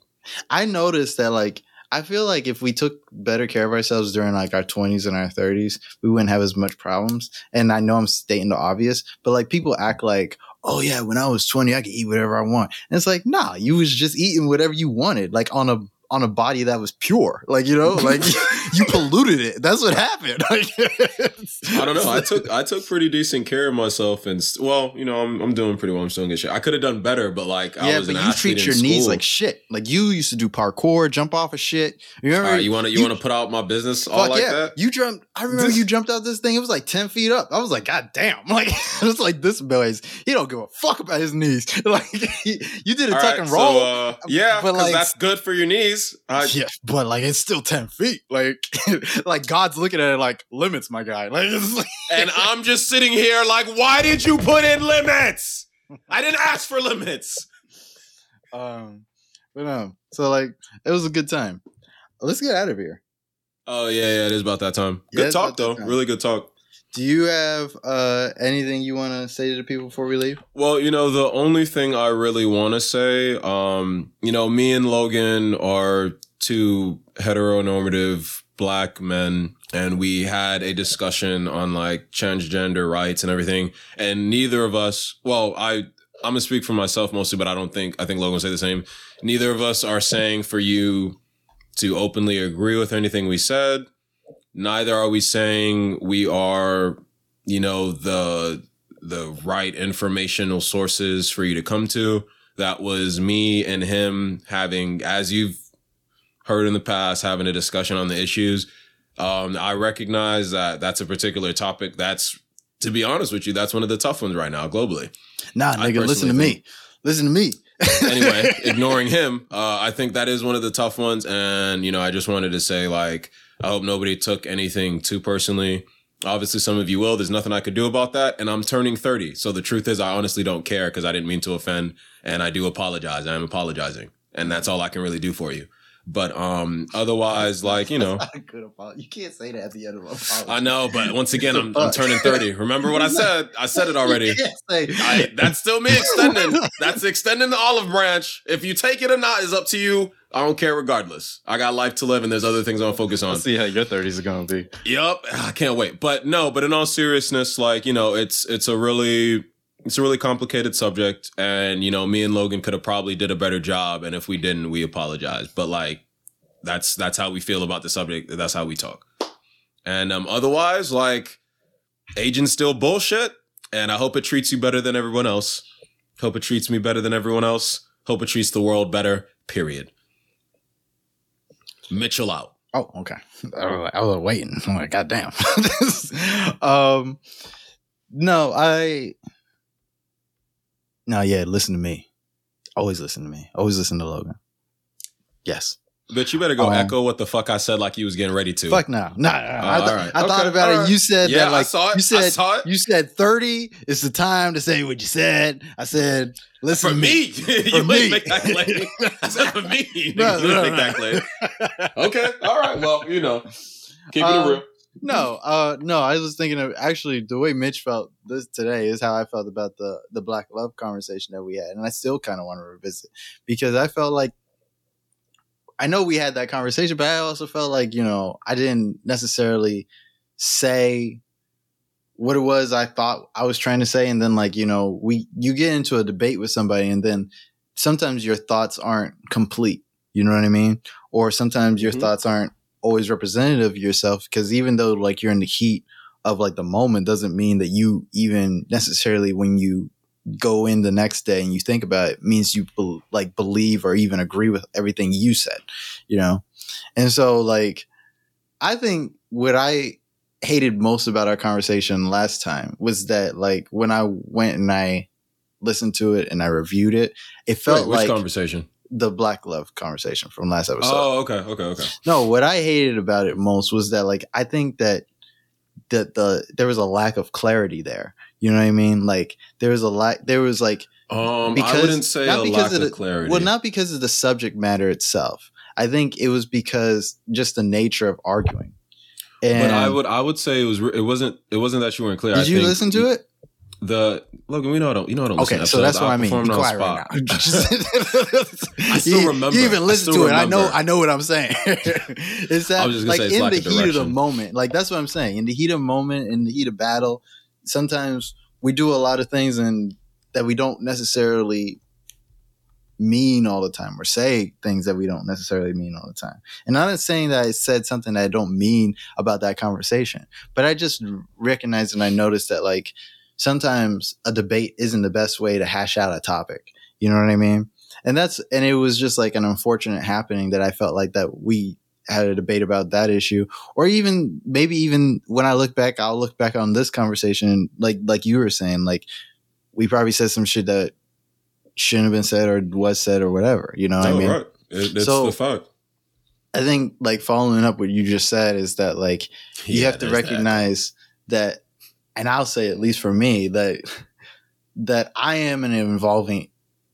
I noticed that like I feel like if we took better care of ourselves during like our 20s and our 30s, we wouldn't have as much problems. And I know I'm stating the obvious, but like people act like, oh yeah, when I was 20, I could eat whatever I want. And it's like, nah, you was just eating whatever you wanted, like on a on a body that was pure. Like, you know, like you polluted it. That's what happened. Like, I don't know. I took I took pretty decent care of myself, and st- well, you know, I'm I'm doing pretty well. I'm still good shape. I could have done better, but like I yeah, was but you treat your knees like shit. Like you used to do parkour, jump off of shit. You remember? right, you want to you, want to put out my business all like yeah. that? You jumped. I remember you jumped out this thing. It was like 10 feet up. I was like, God damn. Like, it was like this boy's, he don't give a fuck about his knees. Like, he, you did a All tuck right, and so, roll. uh, yeah, but, like- that's good for your knees. I, yeah, but like, it's still 10 feet. Like, like God's looking at it like limits, my guy. Like, like, and I'm just sitting here like, why did you put in limits? I didn't ask for limits. um, but um, so like, it was a good time. Let's get out of here. Oh yeah, yeah, it is about that time. Good it's talk though, time. really good talk. Do you have uh anything you want to say to the people before we leave? Well, you know, the only thing I really want to say, um, you know, me and Logan are two heteronormative black men, and we had a discussion on like transgender rights and everything. And neither of us, well, I, I'm gonna speak for myself mostly, but I don't think I think Logan will say the same. Neither of us are saying for you to openly agree with anything we said. Neither are we saying we are, you know, the the right informational sources for you to come to. That was me and him having, as you've heard in the past, having a discussion on the issues. Um, I recognize that that's a particular topic. That's, to be honest with you, that's one of the tough ones right now globally. Nah, nigga, listen to personally me. Listen to me. anyway, ignoring him, uh, I think that is one of the tough ones. And, you know, I just wanted to say, like, I hope nobody took anything too personally. Obviously, some of you will. There's nothing I could do about that. And I'm turning 30. So the truth is, I honestly don't care because I didn't mean to offend. And I do apologize. I am apologizing. And that's all I can really do for you. But um, otherwise, like you know, I could apologize. You can't say that at the end of a apology. I know. But once again, I'm, I'm turning 30. Remember what I said? I said it already. I, that's still me extending. That's extending the olive branch. If you take it or not is up to you. I don't care regardless. I got life to live and there's other things I'm gonna focus on. Let's see how your 30s are going to be. Yep. I can't wait. But no, but in all seriousness, like, you know, it's, it's a really, it's a really complicated subject. And, you know, me and Logan could have probably did a better job. And if we didn't, we apologize. But like, that's, that's how we feel about the subject. That's how we talk. And, um, otherwise, like, agent's still bullshit. And I hope it treats you better than everyone else. Hope it treats me better than everyone else. Hope it treats the world better, period. Mitchell out. Oh, okay. I was, I was waiting. I'm like, God damn. um, no, I. No, yeah, listen to me. Always listen to me. Always listen to Logan. Yes. But you better go um, echo what the fuck I said like you was getting ready to. Fuck no. Nah, nah, nah. I, th- right. I okay. thought about all it. You said yeah, that like I saw it. you said I saw it. you said 30 is the time to say what you said. I said listen for me. For you me. make that claim. I said for me. No, you no, make that claim. Okay. All right. Well, you know. Keep uh, it real. No, uh, no. I was thinking of actually the way Mitch felt this today is how I felt about the the black love conversation that we had, and I still kind of want to revisit because I felt like I know we had that conversation, but I also felt like, you know, I didn't necessarily say what it was I thought I was trying to say. And then like, you know, we, you get into a debate with somebody and then sometimes your thoughts aren't complete. You know what I mean? Or sometimes your mm-hmm. thoughts aren't always representative of yourself. Cause even though like you're in the heat of like the moment doesn't mean that you even necessarily when you go in the next day and you think about it means you be- like believe or even agree with everything you said, you know? And so like I think what I hated most about our conversation last time was that like when I went and I listened to it and I reviewed it, it felt Wait, like conversation? The black love conversation from last episode. Oh, okay, okay, okay. No, what I hated about it most was that like I think that that the there was a lack of clarity there. You know what I mean? Like there was a lot. There was like um, because, I wouldn't say not because of, the, clarity. Well, not because of the subject matter itself. I think it was because just the nature of arguing. And but I would I would say it was it wasn't it wasn't that you weren't clear. Did I you listen to it? The Logan, we know I don't. You know what I don't. Okay, so that's what I mean. Be quiet right now. I still you, remember. You even listen to remember. it. I know. I know what I'm saying. it's that like in the heat of the moment. Like that's what I'm saying. In the heat of moment, in the heat of battle, sometimes we do a lot of things and that we don't necessarily mean all the time or say things that we don't necessarily mean all the time. And I'm not saying that I said something that I don't mean about that conversation, but I just recognize and I noticed that like sometimes a debate isn't the best way to hash out a topic. You know what I mean? And that's, and it was just like an unfortunate happening that I felt like that we had a debate about that issue or even maybe even when i look back i'll look back on this conversation like like you were saying like we probably said some shit that shouldn't have been said or was said or whatever you know what oh, i mean right. It, that's so, the fact i think like following up what you just said is that like you yeah, have to recognize that. that and i'll say at least for me that that i am an evolving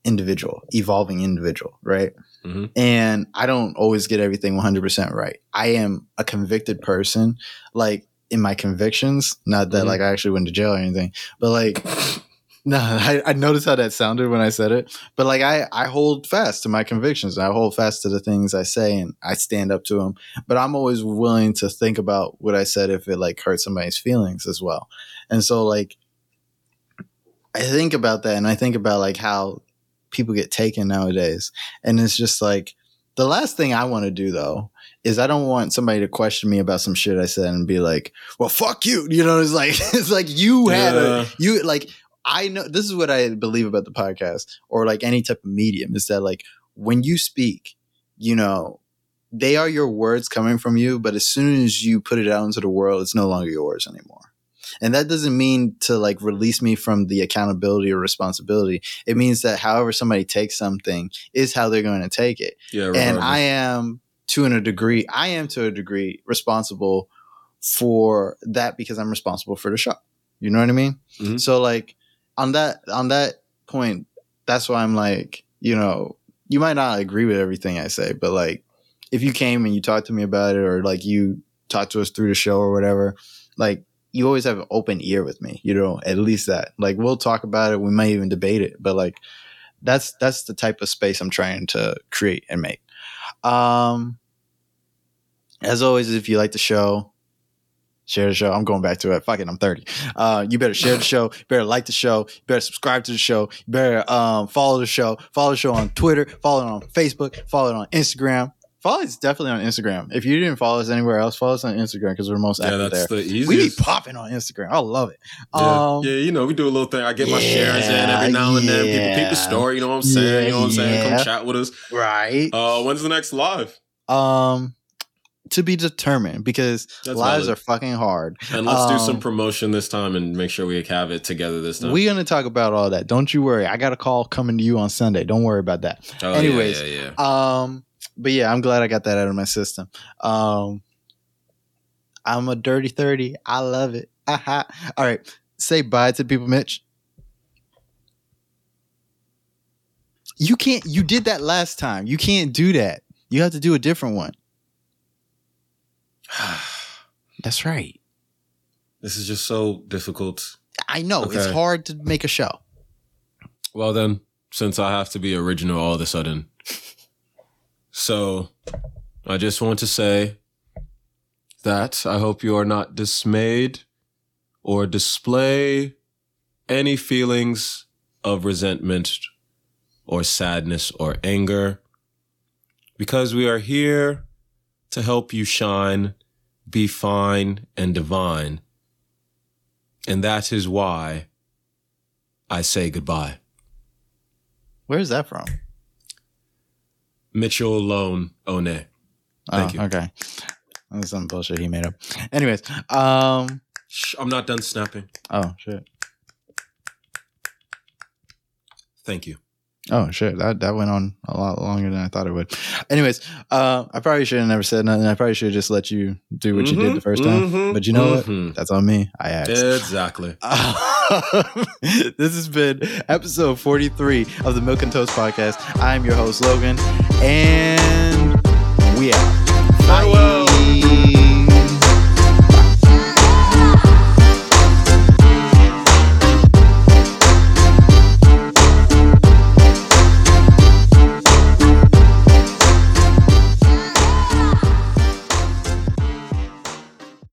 individual evolving individual right Mm-hmm. And I don't always get everything 100% right. I am a convicted person, like in my convictions. Not that mm-hmm. like I actually went to jail or anything, but like, no, I, I noticed how that sounded when I said it. But like, I, I hold fast to my convictions. I hold fast to the things I say and I stand up to them. But I'm always willing to think about what I said if it like hurts somebody's feelings as well. And so like, I think about that and I think about like how people get taken nowadays. And it's just like the last thing I want to do though is I don't want somebody to question me about some shit I said and be like, "Well, fuck you." You know, it's like it's like you had yeah. a you like I know this is what I believe about the podcast or like any type of medium is that like when you speak, you know, they are your words coming from you, but as soon as you put it out into the world, it's no longer yours anymore. And that doesn't mean to like release me from the accountability or responsibility. It means that however somebody takes something is how they're going to take it. Yeah, And I am to a degree, I am to a degree responsible for that because I'm responsible for the show. You know what I mean? Mhm. So like on that on that point, that's why I'm like, you know, you might not agree with everything I say, but like if you came and you talked to me about it or like you talked to us through the show or whatever, like you always have an open ear with me, you know, at least that. Like we'll talk about it, we might even debate it, but like that's that's the type of space I'm trying to create and make. Um as always, if you like the show, share the show. I'm going back to it. Fuck it, I'm 30. Uh, you better share the show. You better like the show. You better subscribe to the show. You better um, follow the show. Follow the show on Twitter. Follow it on Facebook. Follow it on Instagram. Follow us definitely on Instagram. If you didn't follow us anywhere else, follow us on Instagram because we're most active yeah, that's there. the easiest. We be popping on Instagram. I love it. yeah. Um, yeah, you know, we do a little thing. I get my shares in every now and then. People peep yeah. the story. You know what I'm saying? you know what I'm saying? Come chat with us. Right. Uh, when's the next live? Um, to be determined because That's lives valid. are fucking hard. And let's do some Um, promotion this time and make sure we have it together this time. We're gonna talk about all that. Don't you worry. I got a call coming to you on Sunday. Don't worry about that. Oh, yeah, anyways, yeah, yeah. Um, but yeah, I'm glad I got that out of my system. Um, I'm a dirty thirty. I love it. Aha. All right, say bye to people, Mitch. You can't. You did that last time. You can't do that. You have to do a different one. That's right. this is just so difficult. I know it's hard to make a show. Well, then, since I have to be original all of a sudden, so I just want to say that I hope you are not dismayed or display any feelings of resentment or sadness or anger because we are here to help you shine, be fine and divine. And that is why I say goodbye. Where's that from? Mitchell Lone One. Thank oh, you. Okay, that's some bullshit he made up. Anyways, um, Shh, I'm not done snapping. oh shit. Thank you. Oh shit, that that went on a lot longer than I thought it would. Anyways, uh, I probably should have never said nothing. I probably should have just let you do what you did the 1st time. Mhm, But you know what? mhm. That's on me. I asked. Exactly. this has been episode 43 of the Milk and Toast podcast. I'm your host, Logan, and we out.